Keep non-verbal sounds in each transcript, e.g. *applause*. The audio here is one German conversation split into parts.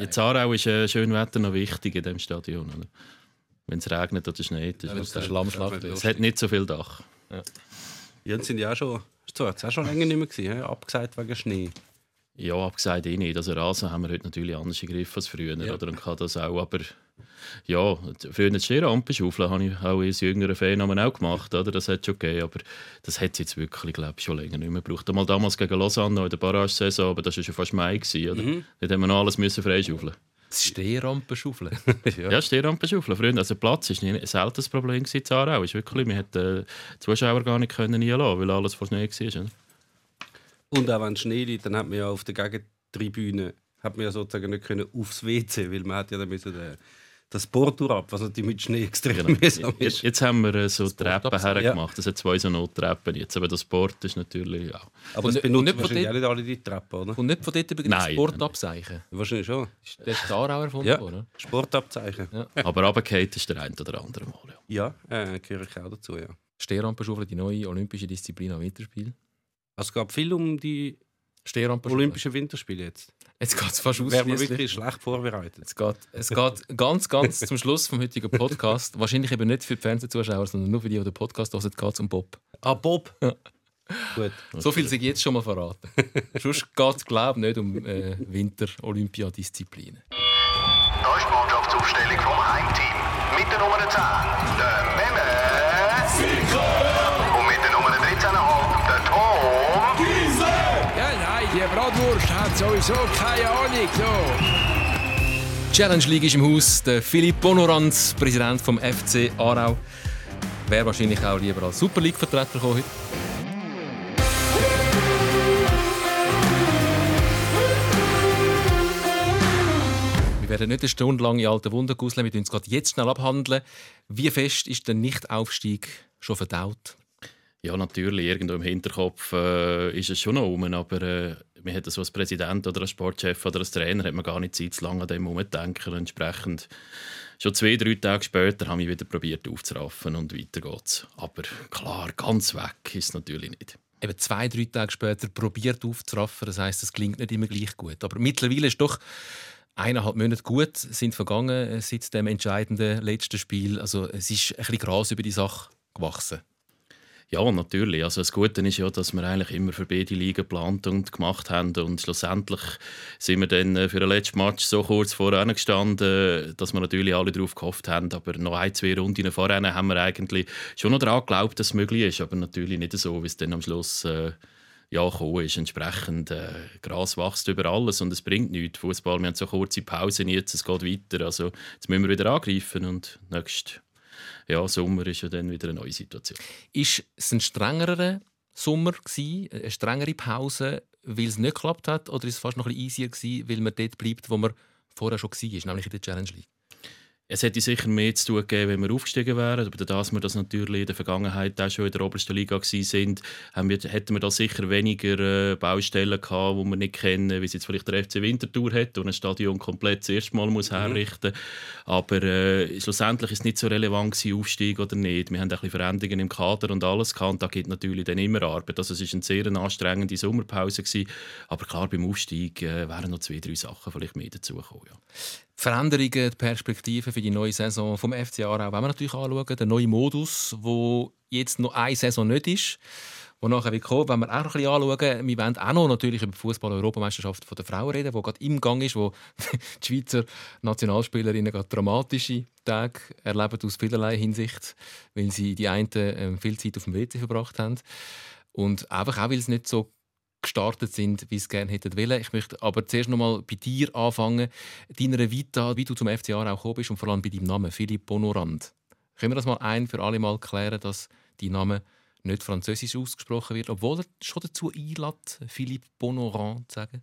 Jetzt Aarau ist äh, schön Wetter noch wichtig in diesem Stadion. Wenn es regnet oder schneit. Ja, das Schlammschlacht. Es hat nicht so viel Dach. Ja, ja sind ja auch schon, so, jetzt auch schon länger nicht mehr gewesen, abgesagt wegen Schnee. Ja, abgesagt eh nicht. Also Rasen haben wir heute natürlich anders gegriffen als früher. Ja. Oder? Und kann das auch, aber ja, früher die Stehrampenschaufeln habe ich auch als jüngerer Fan auch gemacht. Oder? Das hat schon gegeben, aber das hat es jetzt wirklich glaub, schon länger nicht mehr gebraucht. Einmal damals gegen Lausanne in der Barrage-Saison, aber das war schon fast Mai. Gewesen, oder? Mhm. Dort haben wir noch alles müssen freischaufeln das Stehrampenschaufeln. *laughs* *laughs* ja, ja Stehrampenschaufeln. Früher, also Platz war ein seltenes Problem in Aarau. Ist wirklich, wir hätten die Zuschauer gar nicht können lassen, weil alles vor Schnee war. Und auch wenn es Schnee liegt, dann hat man ja auf der Gegentribüne hat man ja sozusagen nicht können aufs WC, weil man hat ja dann müssen den, das Board ab, was natürlich mit Schnee extrem genau. mühsam ist. Jetzt, jetzt haben wir äh, so das Treppen hergemacht. Es ja. hat zwei so Nottreppen jetzt, aber das Board ist natürlich ja. Aber es benutzen wahrscheinlich alle, alle die Treppen, oder? Und nicht von dort übrigens Nein, Sportabzeichen? Wahrscheinlich schon. Das ist der auch erfunden ja. worden? Sportabzeichen. Ja. *laughs* aber runtergefallen ist der ein oder andere Mal, ja. Ja, äh, gehöre ich auch dazu, ja. Stehrampenschaufel, die neue olympische Disziplin am Winterspiel. Also es gab viel um die Olympischen Winterspiele jetzt. Jetzt geht es fast aus. Wäre wirklich schlecht vorbereitet. Es geht, es geht ganz, ganz zum Schluss vom heutigen Podcast. Wahrscheinlich eben nicht für die Fernsehzuschauer, sondern nur für die, die den Podcast hören, geht es um Bob. Ah, Bob? Ja. Gut. So viel ich jetzt schon mal verraten. Sonst geht es, glaube ich, nicht um äh, Winter-Olympiadisziplinen. Da ist die Mannschaftsaufstellung vom Heimteam. Mit der Nummer 10, der Memme. Und Bratwurst hat sowieso keine Ahnung. So. Challenge League ist im Haus. Der Philipp Bonorand, Präsident vom FC Aarau, wäre wahrscheinlich auch lieber als Super League-Vertreter gekommen heute. Wir werden nicht eine Stunde lang in alten Wunder guseln. Wir uns gerade jetzt schnell abhandeln. Wie fest ist der Nichtaufstieg schon verdaut? Ja, natürlich. Irgendwo im Hinterkopf äh, ist es schon noch rum. Aber äh, man hat so als Präsident oder als Sportchef oder als Trainer hat man gar nicht Zeit, zu lange an dem herumzudenken. Entsprechend schon zwei, drei Tage später habe ich wieder probiert aufzuraffen und weiter geht's. Aber klar, ganz weg ist es natürlich nicht. Eben zwei, drei Tage später probiert aufzuraffen, das heißt, es klingt nicht immer gleich gut. Aber mittlerweile ist doch eineinhalb Monate gut sind vergangen äh, seit dem entscheidenden letzten Spiel. Also es ist ein bisschen Gras über die Sache gewachsen. Ja, natürlich. Also das Gute ist ja, dass wir eigentlich immer für beide Ligen geplant und gemacht haben und schlussendlich sind wir dann äh, für den letzten Match so kurz vorher gestanden, dass wir natürlich alle darauf gehofft haben. Aber noch ein, zwei Runden vorher haben wir eigentlich schon noch daran geglaubt, dass es möglich ist. Aber natürlich nicht so, wie es dann am Schluss äh, ja, gekommen ist. Entsprechend, äh, Gras wächst über alles und es bringt nichts. Fußball, wir haben so kurze Pausen jetzt, es geht weiter. Also jetzt müssen wir wieder angreifen und nächstes ja, Sommer ist ja dann wieder eine neue Situation. Ist es ein strengerer Sommer gewesen, eine strengere Pause, weil es nicht geklappt hat, oder ist es fast noch ein bisschen easier gewesen, weil man dort bleibt, wo man vorher schon war, nämlich in der Challenge League? Es hätte sicher mehr zu tun gegeben, wenn wir aufgestiegen wären. Aber dass wir das natürlich in der Vergangenheit auch schon in der obersten Liga sind, haben wir, hätten wir da sicher weniger äh, Baustellen gehabt, die wir nicht kennen, wie es jetzt vielleicht der FC Winterthur hat und ein Stadion komplett das erste Mal muss mhm. herrichten Aber äh, schlussendlich ist es nicht so relevant gewesen, Aufstieg oder nicht. Wir haben ein bisschen Veränderungen im Kader und alles gehabt. Und da gibt natürlich dann immer Arbeit. Also es war eine sehr anstrengende Sommerpause gewesen. Aber klar, beim Aufstieg äh, wären noch zwei, drei Sachen vielleicht mehr dazugekommen. Ja. Veränderungen, die Perspektiven für die neue Saison vom FC Aarau wollen wir natürlich anschauen. Der neue Modus, wo jetzt noch eine Saison nicht ist, wo nachher wird kommen, wenn wir auch noch ein bisschen anschauen. Wir wollen auch noch natürlich über die Fußball-Europameisterschaft der Frauen reden, die gerade im Gang ist, wo die Schweizer Nationalspielerinnen gerade dramatische Tage erleben aus vielerlei Hinsicht, weil sie die einen ähm, viel Zeit auf dem WC verbracht haben. Und einfach auch, weil es nicht so gestartet sind, wie sie gerne hätten wollen. Ich möchte aber zuerst noch mal bei dir anfangen, deiner Vita, wie du zum FC Aarau gekommen bist und vor allem bei deinem Namen, Philipp Bonorand. Können wir das mal ein für alle Mal klären, dass dein Name nicht französisch ausgesprochen wird, obwohl er schon dazu einlädt, Philipp Bonorand zu sagen?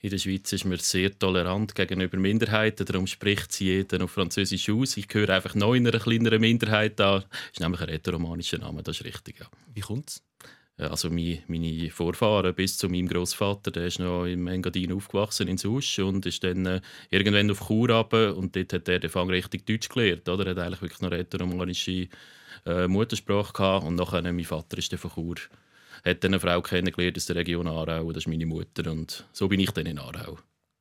In der Schweiz ist man sehr tolerant gegenüber Minderheiten, darum spricht sie jeder auf Französisch aus. Ich gehöre einfach noch in einer kleineren Minderheit an. Das ist nämlich ein rätoromanischer Name, das ist richtig. Ja. Wie kommt es? Also meine Vorfahren bis zu meinem Großvater, der ist noch im Engadin aufgewachsen in Susch und ist dann äh, irgendwann auf Chur runter, und dort hat er den Fang richtig Deutsch gelernt, oder? Er hat eigentlich wirklich noch rätoromanische äh, Muttersprache gehabt und nachher mein Vater ist dann von Chur hat dann eine Frau kennengelernt aus der Region Aarau, das ist meine Mutter und so bin ich dann in Aarau.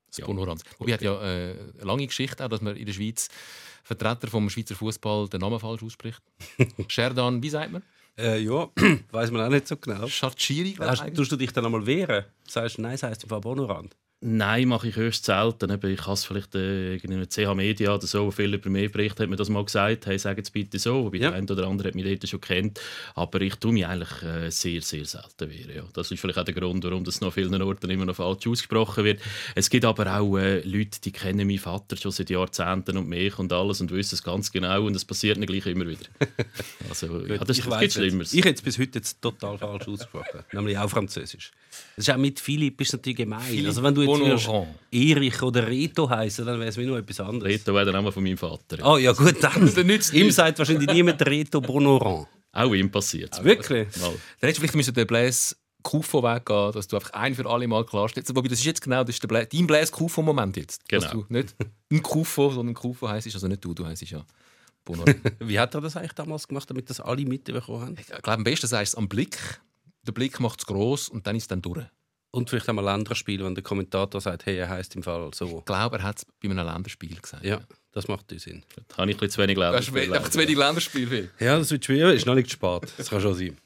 das Bonorans. Wobei hat ja äh, eine lange Geschichte auch, dass man in der Schweiz Vertreter vom Schweizer Fußball den Namen falsch ausspricht. *laughs* Sherdan, wie sagt man? Äh, ja, *clears throat* weiß man auch nicht so genau. Ich. Hast, tust du dich dann einmal wehren? Sagst du, nein, es heisst im Fall Bonorand. Nein, mache ich höchst selten. Ich habe es vielleicht äh, in CH Media oder so, wo viel über mich berichtet, hat mir das mal gesagt, hey, sag es bitte so. Wobei Ja. der eine oder andere hat mich dort schon kennt. Aber ich tue mich eigentlich äh, sehr, sehr selten wehren. Ja. Das ist vielleicht auch der Grund, warum das noch an vielen Orten immer noch falsch ausgesprochen wird. Es gibt aber auch äh, Leute, die kennen meinen Vater schon seit Jahrzehnten und mich und alles und wissen es ganz genau und es passiert ihnen gleich immer wieder. *laughs* Also, ja, das, jetzt. Schlimmeres. Ich hätte es bis heute jetzt total falsch ausgesprochen. *laughs* Nämlich auch Französisch. Das ist auch mit Philipp ist natürlich gemein. Also wenn du jetzt. Erich oder Reto heißen, dann wäre es wie noch etwas anderes. Reto wäre der Name von meinem Vater. Oh ja gut, dann. *laughs* Dann nützt Ihm sagt wahrscheinlich niemand Reto Bonoran. Auch ihm passiert Wirklich? Mal. Dann hättest du vielleicht müssen den Blaise Kufo weggehen, dass du einfach ein für alle Mal klarstellst. Wobei, das ist jetzt genau das ist der Bla dein Blaise Kufo-Moment jetzt. Dass Genau. du nicht ein Kufo, sondern Kufo heisst, also nicht du, du heisst ja. *laughs* Wie hat er das eigentlich damals gemacht, damit das alle mitbekommen haben? ich glaube, am besten sagst du es am Blick. Der Blick macht es gross und dann ist es dann durch. Und vielleicht einmal andere Spiele, wenn der Kommentator sagt, hey, er heißt im Fall so. Ich glaube, er hat es bei einem Länderspiel gesagt. Ja, das macht Sinn. Da habe ich ein bisschen zu wenig Du hast Länderspiele einfach zu wenig Länderspiel. Ja, das wird schwer. Ist noch nicht spät. Das kann schon sein.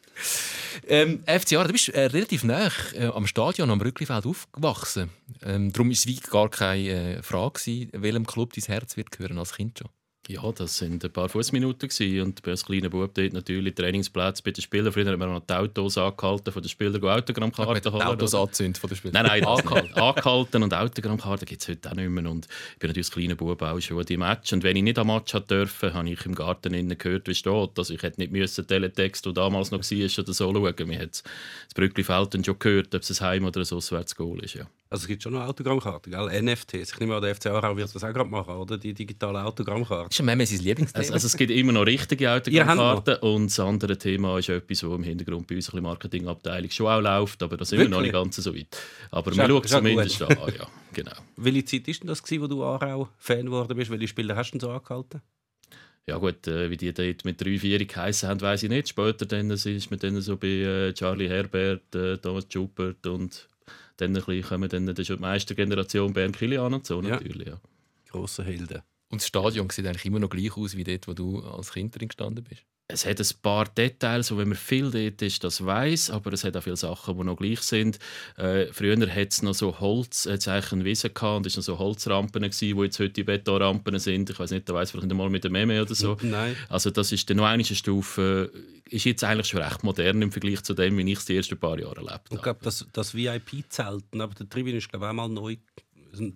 Ähm, FC Aarau, du bist äh, relativ nah äh, am Stadion, am Rücklifeld aufgewachsen. Ähm, darum war es wie gar keine äh, Frage, gewesen, welchem Club dein Herz wird gehören als Kind schon. Ja, das sind ein paar Fußminuten und als kleiner Bub dort natürlich Trainingsplätze bei den Spielern. Früher haben wir noch die Autos angehalten von den Spielern, Autogrammkarten holen. Autos angezündet von der Spiel. Nein, nein, Angehalten. und Autogrammkarten gibt es heute auch nicht mehr. Und ich bin natürlich als kleiner Bub auch schon an die Match. Und wenn ich nicht am Match hatte dürfen, habe ich im Garten innen gehört, wie es steht. Also ich hätte nicht müssen Teletext, der damals noch war, oder so schauen. Man hat das Brücklifeld schon gehört, ob es ein Heim- oder ein Auswärtsgoal ist. Ja. Also es gibt schon noch Autogrammkarten, gell? NFTs. Ich nehme an, der FC Aarau wird das auch gerade machen, oder? Die digitale Autogrammkarte. Das ist Meme sein Lieblingsthema. Also, also es gibt immer noch richtige Autogrammkarten und das andere Thema ist etwas, das im Hintergrund bei uns ein bisschen Marketingabteilung schon auch läuft, aber da sind wir noch nicht Wirklich? ganz so weit. Aber ist auch zumindest an. Ja, *laughs* genau. Welche Zeit war denn das, gewesen, wo du Aarau-Fan geworden bist? Welche Spieler hast du denn so angehalten? Ja gut, äh, wie die dort mit 3-4 geheissen haben, weiß ich nicht. Später dann ist man dann so bei äh, Charlie Herbert, äh, Thomas Schubert und dann ein bisschen kommen dann, das ist ja die Meistergeneration Bernd Kilian und so Ja. natürlich. Ja. Grosse Helden. Und das Stadion sieht eigentlich immer noch gleich aus wie dort, wo du als Kind drin gestanden bist. Es hat ein paar Details, wo wenn man viel dort ist, das weiß, aber es hat auch viele Sachen, die noch gleich sind. Äh, früher hat es noch so Holz, hat's eigentlich eine Wiese gehabt und es waren noch so Holzrampen, gewesen, die jetzt heute Betonrampen sind. Ich weiß nicht, da weiß vielleicht nicht mal mit dem Meme oder so. Nein. Also das ist dann noch eine Stufe, ist jetzt eigentlich schon recht modern im Vergleich zu dem, wie ich es die ersten paar Jahre erlebt Und ich habe. glaube, das, das VIP-Zelt, aber der Tribüne ist glaube ich auch mal neu,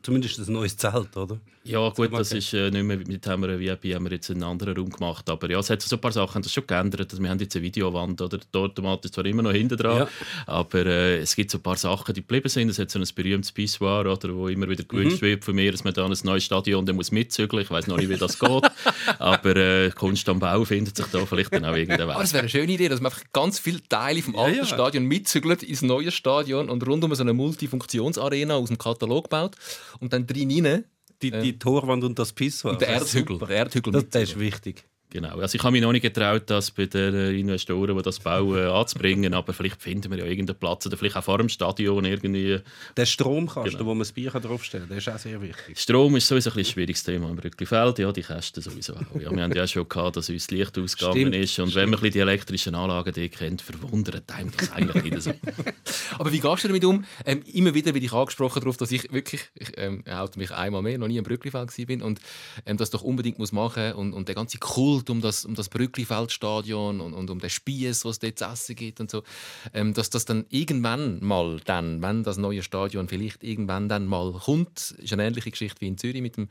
zumindest ein neues Zelt, oder? Ja gut, das ist äh, nicht mehr, mit haben wir ein VIP haben wir jetzt einen anderen Raum gemacht, aber ja, es hat so ein paar Sachen das schon geändert, also wir haben jetzt eine Videowand, oder der Automat ist zwar immer noch hinten dran, Ja. aber äh, es gibt so ein paar Sachen, die geblieben sind, es hat so ein berühmtes Pissoir, oder, wo immer wieder gewünscht Mhm. wird von mir, dass man da ein neues Stadion dann muss mitzügeln, ich weiß noch nicht, wie das geht, *laughs* aber äh, Kunst am Bau findet sich da vielleicht dann auch irgendein Aber Weg. es wäre eine schöne Idee, dass man einfach ganz viele Teile vom alten ja. Stadion mitzügelt ins neue Stadion und rundum so eine Multifunktionsarena aus dem Katalog baut und dann drin rein Die, die Torwand und das Pissoir. und der Erdhügel. super. Der Erdhügel Das, das ist wichtig. Genau. Also ich habe mich noch nicht getraut, das bei den Investoren, die das bauen, *laughs* anzubringen, aber vielleicht finden wir ja irgendeinen Platz oder vielleicht auch vor dem Stadion irgendwie. Der Stromkasten, Genau. wo man das Bier draufstellen kann, der ist auch sehr wichtig. Strom ist sowieso ein, schwieriges Thema im Rücklifeld, ja, die Kästen sowieso auch. Ja, wir haben ja schon gehabt, dass uns das Licht ausgegangen Stimmt, ist und wenn man ein die elektrischen Anlagen die kennt, verwundert einem das eigentlich nicht so. *laughs* Aber wie gehst du damit um? Ähm, immer wieder werde ich angesprochen darauf, dass ich wirklich, ich ähm, oute mich einmal mehr, noch nie im Brücklifeld bin und ähm, das doch unbedingt muss machen und, und der ganze Kult um das, um das Brücklifeldstadion und, und um den Spieß, was es dort zu essen gibt und so, ähm, dass das dann irgendwann mal dann, wenn das neue Stadion vielleicht irgendwann dann mal kommt, ist eine ähnliche Geschichte wie in Zürich mit dem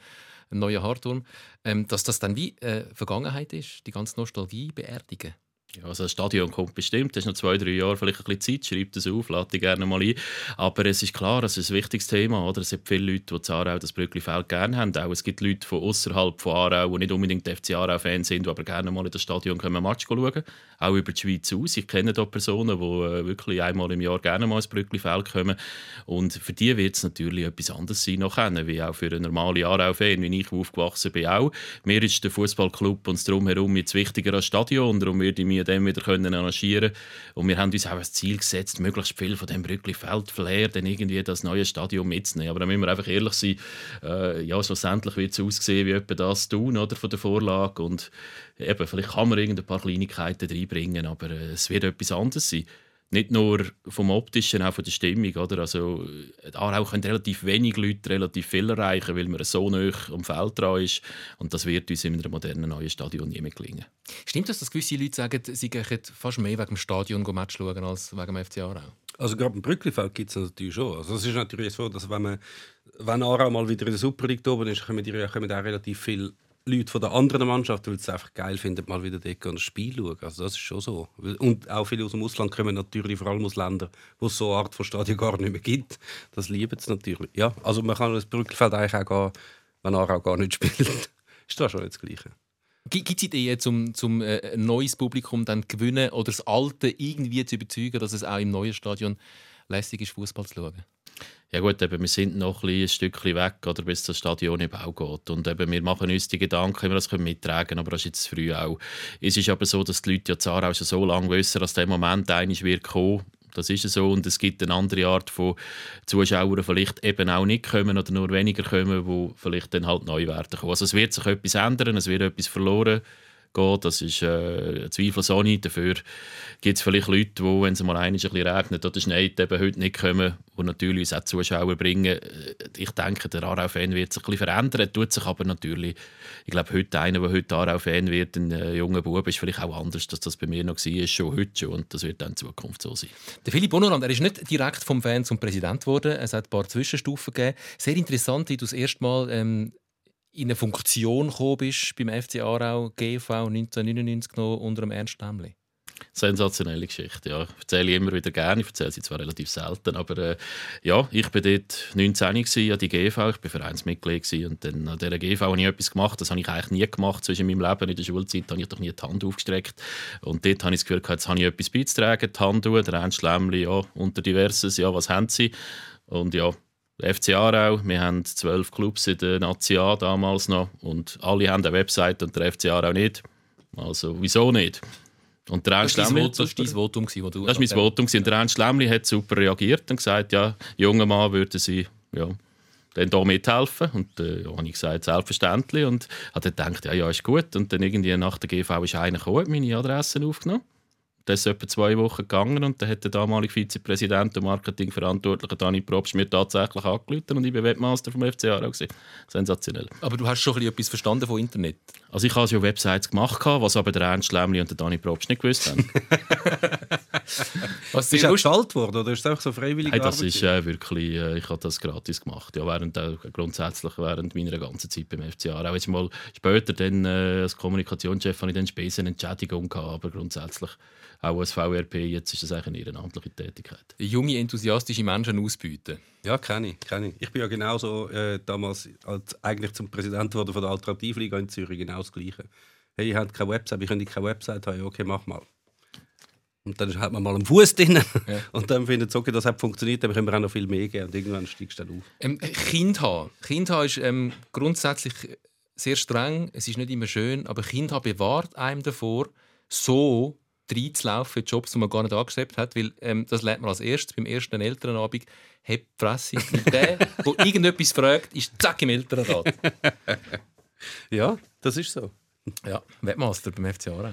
neuen Hardturm, ähm, dass das dann wie äh, Vergangenheit ist, die ganze Nostalgie beerdigen. Ja, also das Stadion kommt bestimmt, das ist noch zwei, drei Jahre vielleicht ein bisschen Zeit, schreibt es auf, lade dich gerne mal ein. Aber es ist klar, es ist ein wichtiges Thema. Oder? Es gibt viele Leute, die das Aarau, das Brücklifeld gerne haben. Auch es gibt Leute von außerhalb von Aarau, die nicht unbedingt FC Aarau-Fans sind, die aber gerne mal in das Stadion können einen Match schauen Auch über die Schweiz aus. Ich kenne da Personen, die äh, wirklich einmal im Jahr gerne mal ins Brücklifeld kommen. Und für die wird es natürlich etwas anderes sein, nachher, wie auch für einen normalen Aarau-Fan, wie ich, aufgewachsen bin, auch. Mir ist der Fußballclub und das Drumherum jetzt wichtiger als das Stadion. Darum würde ich mich irgendwie dem wieder können arrangieren Und wir haben uns auch als Ziel gesetzt, möglichst viel von dem Brückli-Feld Flair dann irgendwie das neue Stadion mitzunehmen. Aber da müssen wir einfach ehrlich sein, äh, ja, schlussendlich wird es aussehen wie etwa das tun oder, von der Vorlage. Und eben, vielleicht kann man ein paar Kleinigkeiten reinbringen, aber äh, es wird etwas anderes sein nicht nur vom optischen, auch von der Stimmung. Oder? Also, Aarau können relativ wenig Leute relativ viel erreichen, weil man so nah am Feld dran ist. Und das wird uns in einem modernen neuen Stadion nie mehr gelingen. Stimmt das, dass gewisse Leute sagen, sie gehen fast mehr wegen dem Stadion Match schauen als wegen dem FC Aarau? Also gerade im Brücklifeld gibt es natürlich schon. Also es ist natürlich so, dass wenn man wenn Aarau mal wieder in der Super League oben ist, kommen, die, kommen auch relativ viele Leute von der anderen Mannschaft, weil sie es einfach geil finden, mal wieder dort ein Spiel schauen. Also das ist schon so. Und auch viele aus dem Ausland kommen natürlich vor allem aus Ländern, wo es so eine Art von Stadion gar nicht mehr gibt. Das lieben sie natürlich. Ja, also man kann das Brückelfeld eigentlich auch gehen, wenn Aarau gar nicht *laughs* spielt. ist das schon das Gleiche. Gibt es Ideen, um, äh, ein neues Publikum dann gewinnen oder das alte irgendwie zu überzeugen, dass es auch im neuen Stadion lässig ist, Fußball zu schauen? Ja gut, eben, wir sind noch ein, ein Stückchen weg, oder, bis das Stadion in Bau geht. Und eben, wir machen uns die Gedanken, wie wir das mittragen können, aber das ist jetzt früh auch. Es ist aber so, dass die Leute ja Zara auch schon so lange wissen, dass der Moment einig wird kommen. Das ist so. Und es gibt eine andere Art von Zuschauern, die vielleicht eben auch nicht kommen oder nur weniger kommen, die vielleicht dann halt neu werden kommen. Also es wird sich etwas ändern, es wird etwas verloren gehen. Das ist äh, zweifelsohne. Dafür gibt es vielleicht Leute, die, wenn es mal ein bisschen regnet oder schneit, eben heute nicht kommen, die natürlich uns auch Zuschauer bringen. Äh, ich denke, der Aarau-Fan wird sich ein bisschen verändern, tut sich aber natürlich, ich glaube, heute einer, der heute Aarau-Fan wird, ein äh, junger Bub, ist vielleicht auch anders, als das bei mir noch war, schon heute schon und das wird dann in Zukunft so sein. Der Philipp Bonoland, er ist nicht direkt vom Fan zum Präsident geworden, es hat ein paar Zwischenstufen gegeben. Sehr interessant, wie du das erste Mal ähm, in eine Funktion gekommen bist beim FC Aarau GV 1999 noch unter dem Ernst Lämmli? Sensationelle Geschichte, ja. Ich erzähle ich immer wieder gerne, ich erzähle sie zwar relativ selten, aber äh, ja, ich war dort 19 gewesen, an die GV, ich war Vereinsmitglied und dann an dieser GV habe ich etwas gemacht, das habe ich eigentlich nie gemacht, zwischen meinem Leben in der Schulzeit habe ich doch nie die Hand aufgestreckt und dort habe ich das Gefühl, jetzt habe ich etwas beizutragen, die Hand tun, der Ernst Lämmli, ja, unter diverses, ja, was haben sie? Und ja, FC Aarau, wir haben zwölf Clubs in der Nazi A damals noch und alle haben eine Website und der FC Aarau nicht. Also wieso nicht? Und der das, war dein Votum, das du... Das war mein Votum. Und der Ernst Schlemli hat super reagiert und gesagt, ja, junger Mann würde sie ja, dann hier mithelfen. Und äh, ja, habe ich gesagt, selbstverständlich. Und habe dann gedacht, ja, ja, ist gut. Und dann irgendwie nach der GV ist einer gekommen, meine Adresse aufgenommen. Das ist etwa zwei Wochen gegangen und dann hat der damalige Vizepräsident und Marketingverantwortliche Dani Probst mir tatsächlich angerufen und ich war Webmaster vom FC Aarau. Sensationell. Aber du hast schon etwas verstanden von Internet? Also ich habe ja Websites gemacht, was aber der Ernst Lämmli und der Dani Probst nicht gewusst haben. *laughs* was ist bezahlt worden oder ist es einfach so freiwillig? Hey, das ist äh, wirklich, äh, ich habe das gratis gemacht. Ja, während, äh, grundsätzlich während meiner ganzen Zeit beim FC Aarau. Jetzt mal später dann, äh, als Kommunikationschef habe ich dann Spesenentschädigung gehabt, aber grundsätzlich auch als VRP, jetzt ist das eigentlich eine ehrenamtliche Tätigkeit. Junge, enthusiastische Menschen ausbieten. Ja, kenne ich, kenne ich. Ich bin ja genauso äh, damals als eigentlich zum Präsident wurde von der Alternativliga in Zürich genau das Gleiche. Hey, ihr habt keine Website, wir können keine Website haben. Okay, mach mal. Und dann hat man mal einen Fuß drin ja. *laughs* und dann findet es okay, das hat funktioniert, dann können wir auch noch viel mehr geben und irgendwann steigst du dann auf. Ähm, kind haben. Kind haben ist ähm, grundsätzlich sehr streng, es ist nicht immer schön, aber Kind haben bewahrt einem davor, so reinzulaufen in Jobs, die man gar nicht angestrebt hat. Weil ähm, das lernt man als erstes beim ersten Elternabend. Die Fresse. der, der *laughs* irgendetwas fragt, ist zack im Elternrat. *laughs* ja, das ist so. Ja, Webmaster beim FC Aarau.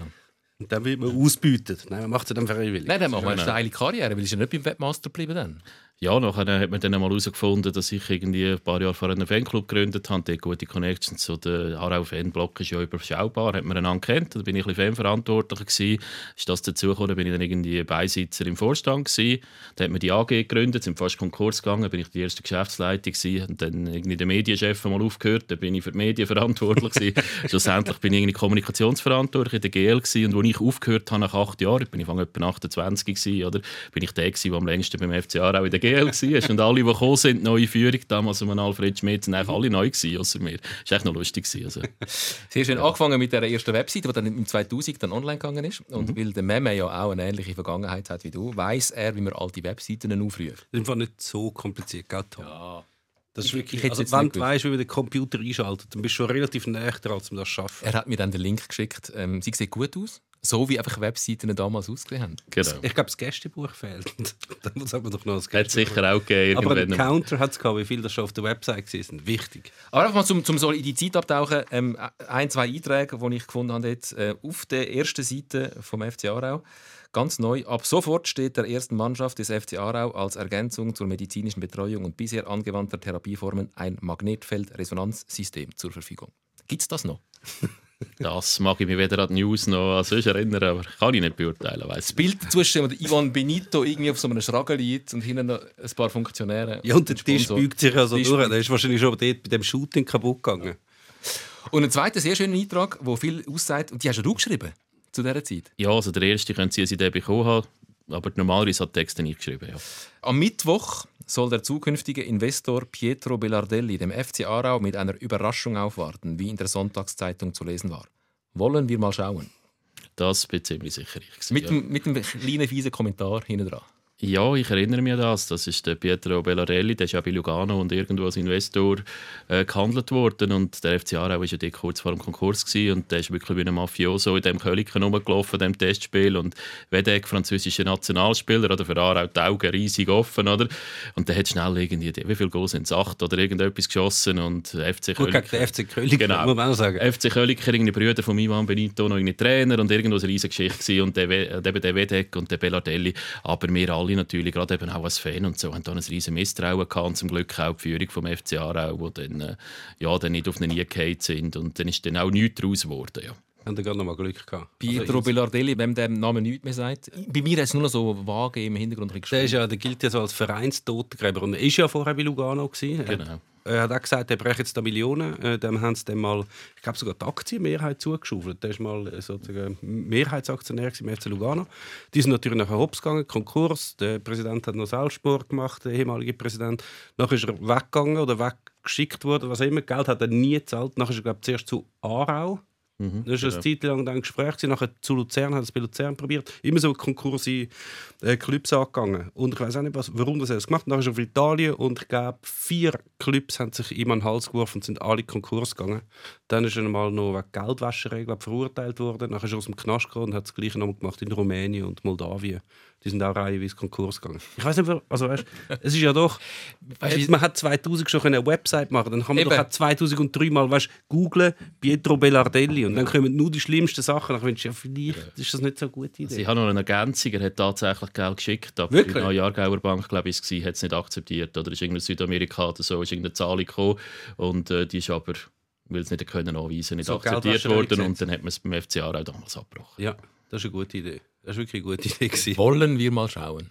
Und dann wird man ausbeutet. Nein, man macht es dann freiwillig. Nein, dann macht man eine steile Karriere, weil ist ja nicht beim Webmaster geblieben dann. Ja, nachher hat man dann mal herausgefunden, dass ich irgendwie ein paar Jahre vor einen Fanclub gegründet habe, dort gute Connections zu der Aarau Fanblock ist ja überschaubar, hat man einander kennt, da bin ich ein bisschen Fanverantwortlicher gewesen. Ist das dazu gekommen, bin ich dann irgendwie Beisitzer im Vorstand gewesen. Da hat man die AG gegründet, sind fast Konkurs gegangen, bin ich die erste Geschäftsleitung gewesen und dann irgendwie der Medienchef mal aufgehört, da bin ich für die Medien verantwortlich gewesen. *laughs* Schlussendlich bin ich irgendwie Kommunikationsverantwortlich in der GL gewesen und als ich aufgehört habe nach acht Jahren, bin ich etwa 28 gewesen, oder, bin ich der gewesen, der am längsten beim FC Aarau in der GL GL war. Und alle, die gekommen sind, neue Führung, damals um Alfred Schmidt, sind eigentlich alle neu gewesen, außer mir. Das war echt noch lustig. Also. Sehr schön. Angefangen mit der ersten Webseite, die dann im 2000 dann online gegangen ist. Und mhm. weil der Meme ja auch eine ähnliche Vergangenheit hat wie du, weiß er, wie man alte Webseiten aufruft. Das ist einfach nicht so kompliziert, gell, Tom? Ja. Das ist wirklich, ich, also, wenn du weißt, wie man den Computer einschaltet, dann bist du schon relativ näher dran, um das zu schaffen. Er hat mir dann den Link geschickt. Ähm, sie sieht gut aus. So wie einfach Webseiten damals ausgesehen haben. Genau. Ich glaube, das Gästebuch fehlt. Dann sagen wir doch noch das Hat Gästebuch. sicher auch gegeben. Aber mal. Counter hat es gehabt, wie viel das schon auf der Website waren. Wichtig. Aber einfach mal zum, zum so in die Zeit abtauchen. Ähm, ein, zwei Einträge, die ich gefunden habe, jetzt, äh, auf der ersten Seite vom FC Aarau. Ganz neu. Ab sofort steht der ersten Mannschaft des FC Aarau als Ergänzung zur medizinischen Betreuung und bisher angewandter Therapieformen ein Magnetfeld-Resonanzsystem zur Verfügung. Gibt es das noch? *laughs* Das mag ich mich weder an die News noch an sonst erinnern, aber kann ich nicht beurteilen. Weiss Das Bild dazu stellen, wo Ivan Benito irgendwie auf so einem Schragen liegt und hinten noch ein paar Funktionäre. Ja, und der Tisch beugt sich ja so Tisch durch. Der ist wahrscheinlich schon dort bei dem Shooting kaputt gegangen. Und ein zweiter sehr schöner Eintrag, der viel aussagt, und die hast du geschrieben zu dieser Zeit. Ja, also der erste können Sie als Idee bekommen haben, aber normalerweise hat Texte nicht geschrieben. Ja. Am Mittwoch soll der zukünftige Investor Pietro Belardelli dem FC Aarau mit einer Überraschung aufwarten, wie in der Sonntagszeitung zu lesen war. Wollen wir mal schauen. Das bin ziemlich sicher ich. Mit, ja. dem, mit dem kleinen fiesen Kommentar hinten dran. Ja, ich erinnere mich an das. Das ist der Pietro Bellarelli, der ist ja bei Lugano und irgendwo als Investor äh, gehandelt worden. Und der FC Aarau war ja dort kurz vor dem Konkurs gewesen, und der ist wirklich wie ein Mafioso in dem Köliken rumgelaufen, dem Testspiel. Und Wedek, französischer Nationalspieler, oder für Aarau die Augen riesig offen, oder? Und der hat schnell irgendwie, wie viel Goal sind es? Acht oder irgendetwas geschossen und FC Gut, gegen den FC Köln, Genau. muss man auch sagen. FC Köliker, Brüder von Ivan Benito, noch irgendwie Trainer und irgendwo eine riesige Geschichte gewesen. und der, und eben der Wedek und der Bellardelli. Aber wir alle natürlich, gerade eben auch als Fan und so, haben da ein riesen Misstrauen gehabt und zum Glück auch die Führung vom FC Aarau, die dann, äh, ja, dann nicht auf den Nie sind und dann ist dann auch nichts daraus geworden, ja. Haben da gerade noch mal Glück gehabt. Pietro Also, Belardelli, wem der Name nichts mehr sagt. Bei mir hat es nur noch so vage im Hintergrund der, ist gespielt. ja, der gilt ja so als Vereinstotengräber. Und er war ja vorher bei Lugano. Gewesen. Genau. Er hat auch gesagt, er bräuchte jetzt da Millionen. Äh, Dem haben sie dann mal, ich glaube sogar die Aktienmehrheit zugeschaufelt. Der ist mal äh, sozusagen Mehrheitsaktionär im FC Lugano. Die sind natürlich nachher hops gegangen, Konkurs. Der Präsident hat noch Selbstmord gemacht, der ehemalige Präsident. Nachher ist er weggegangen oder weggeschickt worden, was immer. Geld hat er nie gezahlt. Nachher ist er, glaube ich, zuerst zu Aarau. Mhm, Das war eine Zeit lang dann ein Gespräch. Nachher zu Luzern, hat es bei Luzern probiert. Immer so Konkurse äh, Clubs angegangen. Und ich weiß auch nicht, was, warum das er gemacht hat. Dann ist er auf Italien und ich glaube, vier Clubs haben sich ihm an den Hals geworfen und sind alle Konkurs gegangen. Dann ist er mal noch wegen Geldwäscherei glaub, verurteilt worden. Dann ist er aus dem Knast gekommen und hat das Gleiche nochmal gemacht in Rumänien und Moldawien. Die sind auch reihenweise Konkurs gegangen. Ich weiß nicht, also weißt, es ist ja doch, *laughs* Weißt man hat 2000 schon eine Website machen, dann kann man Eben. doch auch 2003 mal weißt, googlen Pietro Bellardelli und dann kommen nur die schlimmsten Sachen. Dann findest du, ja, vielleicht ist das nicht so eine gute Idee. Sie haben noch eine Ergänzung, er hat tatsächlich Geld geschickt, aber Wirklich? die Aargauer Bank, glaube ich, war, hat es nicht akzeptiert. Oder ist irgendein Südamerika oder so, ist irgendeine Zahlung gekommen und äh, die ist aber, weil es nicht können anweisen nicht So akzeptiert worden und dann hat man es beim FC Aarau damals abgebrochen. Ja, das ist eine gute Idee. Das ist wirklich eine gute Idee. Gewesen. Wollen wir mal schauen.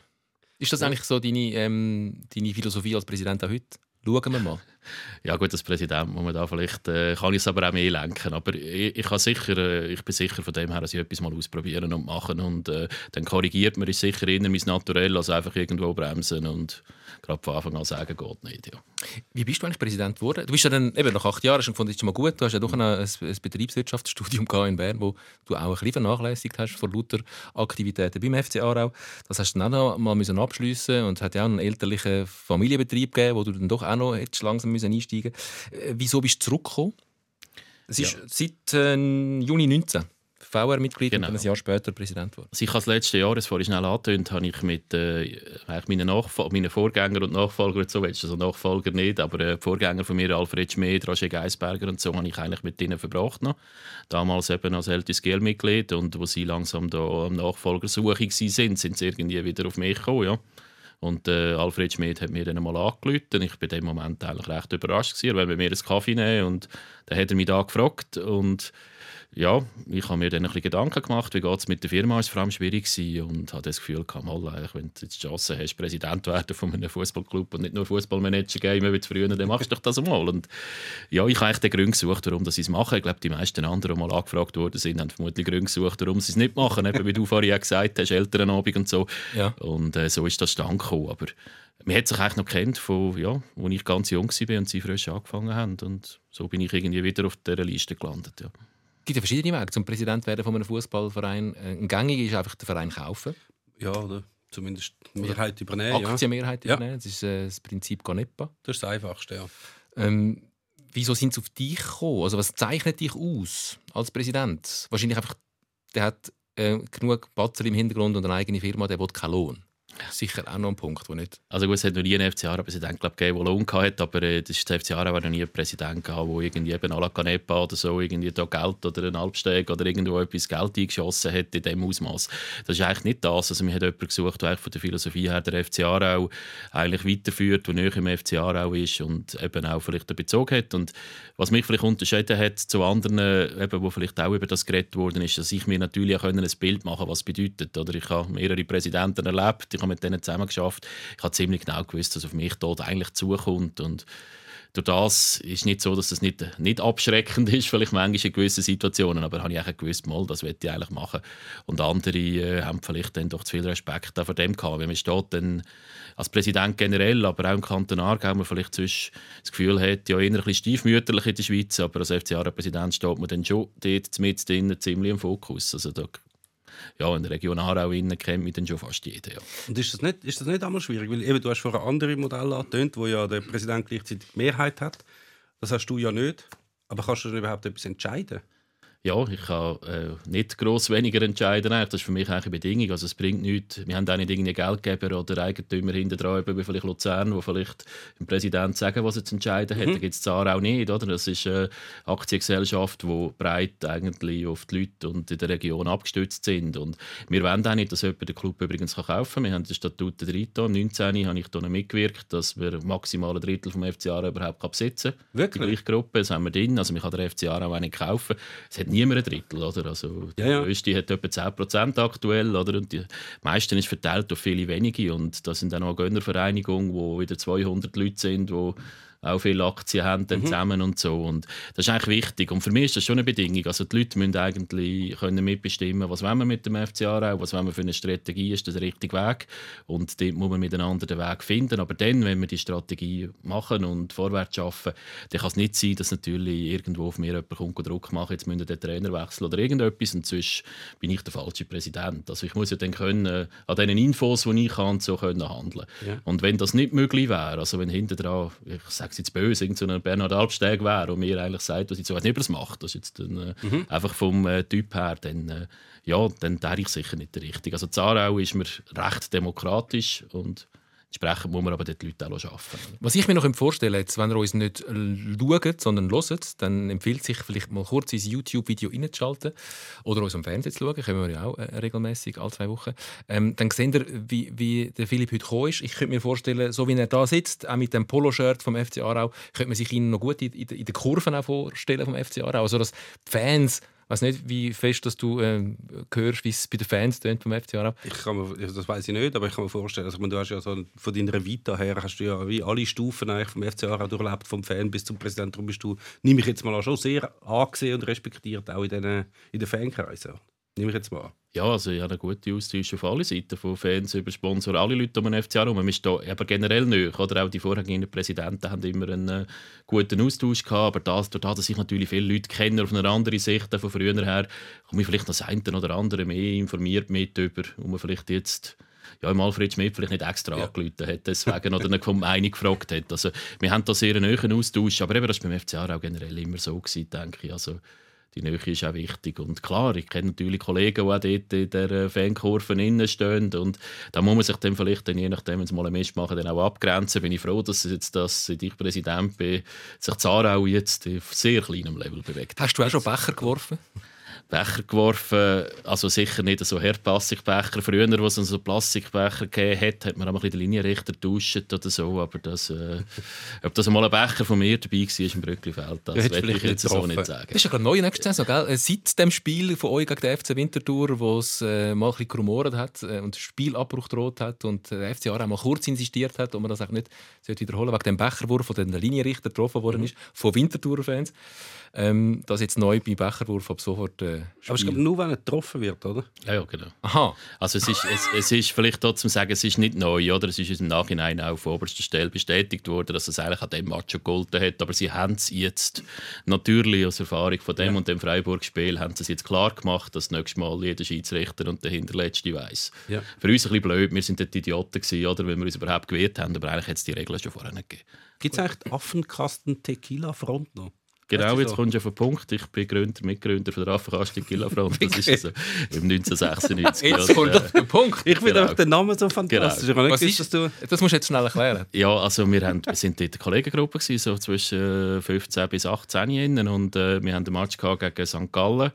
Ist das eigentlich so deine, ähm, deine Philosophie als Präsident auch heute? Schauen wir mal. *laughs* Ja gut, als Präsident muss man da vielleicht, äh, kann ich es aber auch mehr lenken, aber ich, ich, kann sicher, äh, ich bin sicher von dem her, dass ich etwas mal ausprobieren und machen und äh, dann korrigiert man, ist sicher eher mein Naturell, als einfach irgendwo bremsen und gerade von Anfang an sagen, geht nicht. Ja. Wie bist du eigentlich Präsident geworden? Du bist ja dann, eben nach acht Jahren, du gefunden, ist schon mal gut. Du hast ja doch ein, ein, Betriebswirtschaftsstudium in Bern, wo du auch ein bisschen vernachlässigt hast von lauter Aktivitäten beim FC Aarau. Das hast du dann auch noch mal müssen abschliessen und es hat ja auch einen elterlichen Familienbetrieb gegeben, wo du dann doch auch noch hättest langsam müssen einsteigen. Äh, wieso bist du zurückgekommen? Es ist seit äh, Juni 19 VR-Mitglied Genau. und dann ein Jahr später Präsident geworden. Also ich habe das letzte Jahr, das vorhin schnell angetönt, habe ich mit äh, meinen, meinen Vorgänger und Nachfolger, und so also Nachfolger nicht, aber äh, die Vorgänger von mir, Alfred Schmid, Roger Geisberger und so, habe ich eigentlich mit ihnen verbracht noch. Damals eben als ältestes GL-Mitglied und wo sie langsam da am Nachfolgersuche waren, sind, sind sie irgendwie wieder auf mich gekommen, ja. Und äh, Alfred Schmid hat mir dann mal angerufen. Ich war in dem Moment eigentlich recht überrascht. Gewesen. Er wollte mit mir einen Kaffee nehmen und dann hat er mich da gefragt. Und ja, ich habe mir dann ein bisschen Gedanken gemacht, wie geht es mit der Firma, ist vor allem schwierig gewesen und habe das Gefühl, gehabt, mal, wenn du jetzt die Chance hast, Präsident zu werden von einem Fußballclub und nicht nur Fußballmanager geben wie früher, dann machst du doch das mal. Und ja, ich habe eigentlich den Grund gesucht, warum sie es machen. Ich glaube, die meisten anderen, die mal angefragt worden sind, haben vermutlich Gründe gesucht, warum sie es nicht machen. Eben, wie du vorhin auch gesagt hast, Elternabend und so. Ja. Und äh, so ist das stand gekommen. Aber man hat sich eigentlich noch kennt, von, ja, als ich ganz jung war und sie frisch angefangen haben. Und so bin ich irgendwie wieder auf dieser Liste gelandet. Ja. Es gibt ja verschiedene Wege zum Präsident werden von einem Fußballverein. Ein gängig ist einfach den Verein kaufen, Ja, oder zumindest die Mehrheit übernehmen. Aktienmehrheit Ja. übernehmen. Das ist äh, das Prinzip Ganepa. Das ist das Einfachste, ja. Ähm, wieso sind sie auf dich gekommen? Also was zeichnet dich aus als Präsident? Wahrscheinlich einfach, der hat äh, genug Batzer im Hintergrund und eine eigene Firma, der will keinen Lohn sicher auch noch ein Punkt, wo nicht... Also gut, es hat noch nie einen FC Aarau-Präsident gegeben, der Lohn hatte, aber äh, das ist der FC Aarau noch nie einen Präsident der irgendwie eben à oder so irgendwie da Geld oder einen Alpsteg oder irgendwo etwas Geld eingeschossen hat in diesem Ausmaß. Das ist eigentlich nicht das. Also wir haben jemanden gesucht, der von der Philosophie her der FC Aarau eigentlich weiterführt, der näher im FC Aarau ist und eben auch vielleicht einen Bezug hat. Und was mich vielleicht unterschieden hat zu anderen, eben, wo vielleicht auch über das geredet worden ist, dass ich mir natürlich auch ein Bild machen konnte, was bedeutet. Oder ich habe mehrere Präsidenten erlebt, ich mit denen zusammen geschafft. Ich habe ziemlich genau gewusst, was auf mich dort eigentlich zukommt und durch das ist nicht so, dass es nicht, nicht abschreckend ist, vielleicht manchmal in gewissen Situationen, aber habe ich auch gewusst, mal, das will ich eigentlich machen. Und andere äh, haben vielleicht dann doch zu viel Respekt vor dem gehabt, wenn man steht dann als Präsident generell, aber auch im Kanton Aargau, man vielleicht sonst das Gefühl hat, ja, eher ein bisschen stiefmütterlich in der Schweiz, aber als FCA-Präsident steht man dann schon dort mit ziemlich im Fokus. Also da ja, in der Region Aarau kennt mich dann schon fast jeder. Ja. Und ist das nicht, ist das nicht einmal schwierig? Weil eben, du hast vorher andere Modelle angetönt, wo ja der Präsident gleichzeitig Mehrheit hat. Das hast du ja nicht. Aber kannst du denn überhaupt etwas entscheiden? Ja, ich kann äh, nicht gross weniger entscheiden. Das ist für mich eine Bedingung. Also es bringt nichts. Wir haben auch nicht irgendeinen Geldgeber oder Eigentümer hinter dran, wie vielleicht Luzern, wo vielleicht dem Präsident sagen, was er zu entscheiden hat. Mhm. Da gibt es Zara auch nicht. Oder? Das ist eine Aktiengesellschaft, die breit eigentlich auf die Leute und in der Region abgestützt sind. Und wir wollen auch nicht, dass jemand den Club übrigens kaufen kann. Wir haben den Statut drin. Im 19. habe ich da mitgewirkt, dass wir maximal ein Drittel vom FCA überhaupt besitzen können. Wirklich? Die gleiche Gruppe, das haben wir drin. Also man kann den FCA auch nicht kaufen. Es hat niemand ein Drittel. Oder? Also, die ja, ja. größte hat etwa 10% aktuell. Oder? Und die meisten ist verteilt auf viele wenige. Und da sind dann noch eine Gönnervereinigung, wo wieder 200 Leute sind, die auch viele Aktien haben dann mhm. zusammen und so. Und das ist eigentlich wichtig. Und für mich ist das schon eine Bedingung. Also die Leute müssen eigentlich können mitbestimmen, was wollen wir mit dem FC Aarau, was wollen wir für eine Strategie, ist das der richtige Weg. Und dort muss man miteinander den Weg finden. Aber dann, wenn wir die Strategie machen und vorwärts schaffen, dann kann es nicht sein, dass natürlich irgendwo auf mir jemand kommt Druck machen, jetzt müssen den Trainer wechseln oder irgendetwas und sonst bin ich der falsche Präsident. Also ich muss ja dann können, an diesen Infos, die ich kann, so können handeln. Ja. Und wenn das nicht möglich wäre, also wenn hinter dran, ich sage sage es jetzt böse, irgend so ein Bernhard Albsteg wäre und mir eigentlich sagt, was ich so nicht über das macht, das ist jetzt dann, äh, mhm. einfach vom äh, Typ her, dann, äh, ja, dann wäre ich sicher nicht der Richtige. Also Zarau ist mir recht demokratisch und Entsprechend muss man aber dort die Leute auch arbeiten. Was ich mir noch vorstelle, jetzt, wenn ihr uns nicht schaut, sondern hört, dann empfiehlt sich vielleicht mal kurz ins YouTube-Video reinzuschalten oder uns am Fernsehen zu schauen. Können wir ja auch äh, regelmäßig alle zwei Wochen. Ähm, dann seht ihr, wie, wie der Philipp heute gekommen ist. Ich könnte mir vorstellen, so wie er da sitzt, auch mit dem Poloshirt vom FC Aarau, könnte man sich ihn noch gut in, in, in den Kurven auch vorstellen vom FC Aarau. Also, dass die Fans weiß nicht, wie fest dass du äh, hörst, wie es bei den Fans tönt vom FC Aarau. Ich kann mir, das weiß ich nicht, aber ich kann mir vorstellen, also, du hast ja so von deiner Vita her hast du ja wie alle Stufen eigentlich vom FC durchlebt, vom Fan bis zum Präsidenten. Darum bist du, nehme ich jetzt mal an, schon sehr angesehen und respektiert, auch in den, in den Fankreisen. Nehme ich jetzt mal an. Ja, also ich habe eine gute Austausch auf alle Seiten, von Fans über Sponsoren, alle Leute um den FC herum. Man ist da aber generell nicht. Oder auch die vorhergehenden Präsidenten haben immer einen äh, guten Austausch gehabt. Aber das, durch das, dass ich natürlich viele Leute kenne auf eine andere Sicht von früher her, komme ich vielleicht noch das eine oder andere mehr informiert mit über, wo man vielleicht jetzt ja, im Alfred Schmidt vielleicht nicht extra ja. angerufen hat, deswegen oder eine Meinung gefragt hat. Also, wir haben da sehr einen neuen Austausch, aber eben, das war beim FCA auch generell immer so, gewesen, denke ich. Also, die Nähe ist auch wichtig. Und klar, ich kenne natürlich Kollegen, die auch dort in der Fankurve innen stehen. Und da muss man sich dann vielleicht, dann, je nachdem, wenn sie mal ein Mist machen, dann auch abgrenzen. Bin ich froh, dass jetzt, dass ich Präsident bin, sich Zarau jetzt auf sehr kleinem Level bewegt. Hast du auch schon Becher geworfen? Becher geworfen. Also sicher nicht so Plastikbecher. Früher, wo es so Plastikbecher gegeben hat, hat man auch bisschen den Linienrichter getauscht oder so. Aber das, äh, ob das mal ein Becher von mir dabei war im Brücklifeld, das ja, will ich jetzt so nicht sagen. Das ist ja gerade neu nächste Saison, gell? Äh, seit dem Spiel von euch gegen den FC Winterthur, wo es äh, mal ein bisschen gerumoren hat äh, und Spielabbruch droht hat und der FC auch mal kurz insistiert hat, ob man das auch nicht wiederholen wegen dem Becherwurf, der den Linienrichter getroffen worden mhm. ist, von Winterthur-Fans. Ähm, das jetzt neu bei Becherwurf ab sofort äh, Aber ich glaube nur, wenn er getroffen wird, oder? Ja, ja, genau. Aha. Also es ist, es, es ist vielleicht trotzdem sagen, es ist nicht neu, oder? Es ist im Nachhinein auch auf oberster Stelle bestätigt worden, dass es eigentlich an dem Match schon gegolten hat. Aber sie haben es jetzt natürlich aus Erfahrung von dem ja. und dem Freiburg-Spiel haben sie es jetzt klar gemacht, dass nächstes Mal jeder Schiedsrichter und der Hinterletzte weiß. Ja. Für uns ein bisschen blöd, wir sind dort Idioten gewesen, oder, wenn wir uns überhaupt gewehrt haben, aber eigentlich hat es die Regeln schon vorher nicht gegeben. Gibt es eigentlich Affenkasten Tequila Front noch? Genau, jetzt kommst du auf den Punkt. Ich bin Gründer, Mitgründer von der Affenkastung Gillafront. Das ist *laughs* also im 1996. Jetzt kommt auf den Punkt. Ich finde Genau. einfach den Namen so fantastisch. Nicht Was ist, dass du... das musst du jetzt schnell erklären. *laughs* Ja, also wir, haben, wir sind dort eine Kollegengruppe, gewesen, so zwischen äh, 15 bis 18 innen, und äh, wir haben einen Match gegen St. Gallen,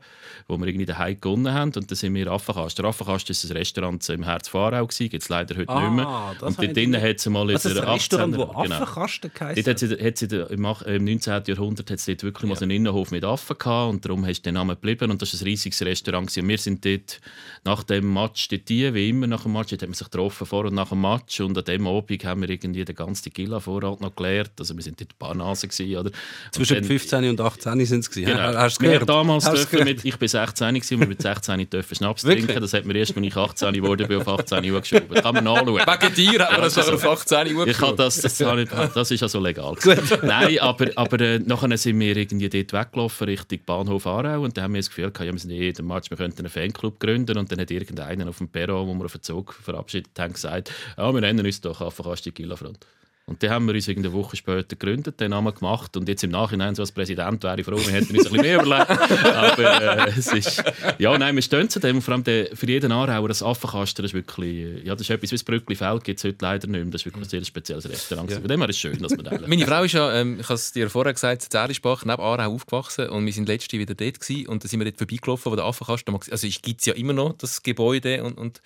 wo wir irgendwie daheim gewonnen haben und dann sind wir Affenkast. Der Affenkast ist ein Restaurant im Herz gewesen, gibt es leider heute Ah, nicht mehr. das Und dort drinnen nicht- hat es mal in ist der ein Restaurant, wo 18er genau. Affenkasten Dort geheißen hat sie, hat sie da- im, ach- im 19. Jahrhundert hat es dort wirklich mal so einen Innenhof mit Affen gehabt und darum hast du den Namen geblieben und das war ein riesiges Restaurant. gewesen. Und wir sind dort nach dem Match dort die, wie immer nach dem Match, dort haben wir sich getroffen vor und nach dem Match und an dem Abend haben wir irgendwie den ganzen Gilla-Vorrat noch geleert. Also wir sind dort ein paar Nasen gewesen, oder? Und Zwischen dann- 15 und 18 sind es gewesen. Genau. Hast du gehört? damals dürfen mit, ich bin 16 gewesen, wir mit 16 *laughs* dürfen Schnaps trinken. Das hat mir erst, als ich 18 wurde, bin auf 18 Uhr geschoben. Kann man nachschauen. *laughs* Wegen dir hat man das das ist auf 18 Uhr Ich habe das, das, ich, das ist also legal. *laughs* Nein, aber, aber äh, nachher sind wir irgendwie dort weggelaufen Richtung Bahnhof Aarau und dann haben wir das Gefühl gehabt, ja, wir sind in jedem Match, wir könnten einen Fanclub gründen und dann hat irgendeiner auf dem Perron, wo wir auf den Zug verabschiedet haben, gesagt, ja, wir nennen uns doch die Gillafront. Und dann haben wir uns irgendeine Woche später gegründet, den Namen gemacht und jetzt im Nachhinein so als Präsident wäre ich froh, wir hätten uns ein bisschen mehr überlegt. *laughs* Aber äh, es ist, ja, nein, wir stehen zu dem und vor allem der, für jeden Aarauer das Affenkasten, ist wirklich, äh, ja, das ist etwas wie das Brückli-Feld, gibt es heute leider nicht mehr, das ist wirklich ein sehr spezielles Restaurant. Ja. Von dem her ist es schön, dass man da Meine Frau ist ja, ähm, ich habe es dir vorher gesagt, in Zährischbach, neben Aarau aufgewachsen und wir sind letzte wieder dort gewesen, und dann sind wir dort vorbeigelaufen, wo der Affenkasten also es gibt es ja immer noch, das Gebäude und, und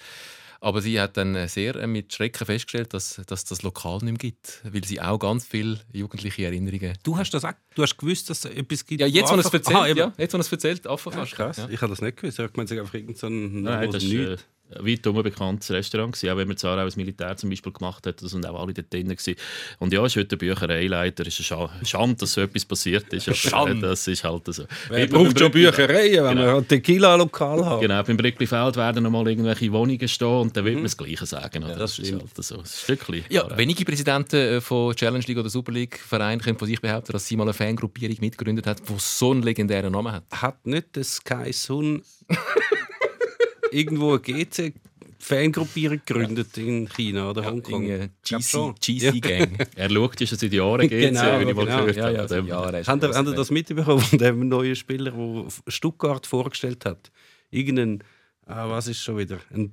aber sie hat dann äh, sehr äh, mit Schrecken festgestellt, dass, dass das Lokal nicht mehr gibt, weil sie auch ganz viele jugendliche Erinnerungen Du hast das auch, du hast gewusst, dass es etwas gibt. Ja, jetzt, wo es erzählt, Aha, ja, jetzt, wo es erzählt, Ah, Affenkasten. krass. Ja. Ich habe das nicht gewusst. Ich habe gemeint, es ist einfach irgend so ein Nein, das ist Nichts. äh, ein weit unbekanntes Restaurant. Gewesen. Auch wenn man Zara als Militär zum Beispiel gemacht hat, da sind auch alle dort drin. Gewesen. Und ja, ist heute ein Büchereileiter. Es ist eine Scha- Schande, dass so etwas passiert ist. Aber, Schande. Das ist halt so. Beim braucht schon Büchereien, wenn wir ein Tequila-Lokal haben? Genau, beim Brücklifeld werden noch mal irgendwelche Wohnungen stehen und dann wird man das Gleiche sagen. Oder? das ist stimmt. halt so. Ein Stückchen. Ja, wenige Präsidenten äh, von Challenge League oder Super League Vereinen können von sich behaupten, dass sie mal eine Fangruppierung mitgegründet hat, die so einen legendären Namen hat. Hat nicht der Sky Sun irgendwo eine GC Fangruppierung gegründet in China oder Hongkong? Ich glaub GC. GC Gang. Er schaut, ist es seit Jahren geht, Genau, wie ich mal genau. gehört Ja, habe. ja, ja, ihr, grosser habt ihr das mitbekommen von dem neuen Spieler, der Stuttgart vorgestellt hat? Irgendein, ah, was ist schon wieder? Ein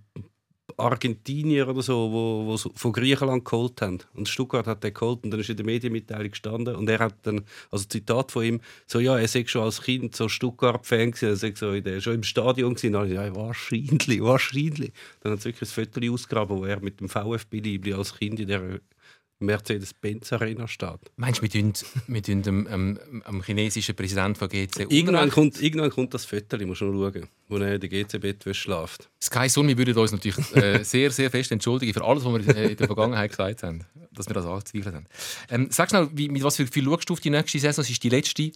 Argentinier oder so, wo, wo von Griechenland geholt haben. Und Stuttgart hat den geholt und dann ist in der Medienmitteilung gestanden und er hat dann, also Zitat von ihm, so ja, er sei schon als Kind so Stuttgart-Fan gewesen, er sei so in schon im Stadion gewesen. Dann, ja, wahrscheinlich, *laughs* wahrscheinlich. Dann hat es wirklich ein Foto ausgegraben, wo er mit dem VfB-Liebli als Kind in der Mercedes-Benz-Arena steht. Meinst du, wir tun, wir tun dem, ähm, am chinesischen Präsidenten von GC Irgendwann kommt, irgendwann kommt das Foto, muss schon schauen, wo er in der GC-Bettwäsche schläft. Sky Sun, wir würden uns natürlich äh, sehr, sehr fest entschuldigen für alles, was wir äh, in der Vergangenheit gesagt haben, dass wir das angezweifelt haben. Ähm, sag schnell, wie, mit was für Gefühl schaust du auf die nächste Saison? Es ist die letzte. ich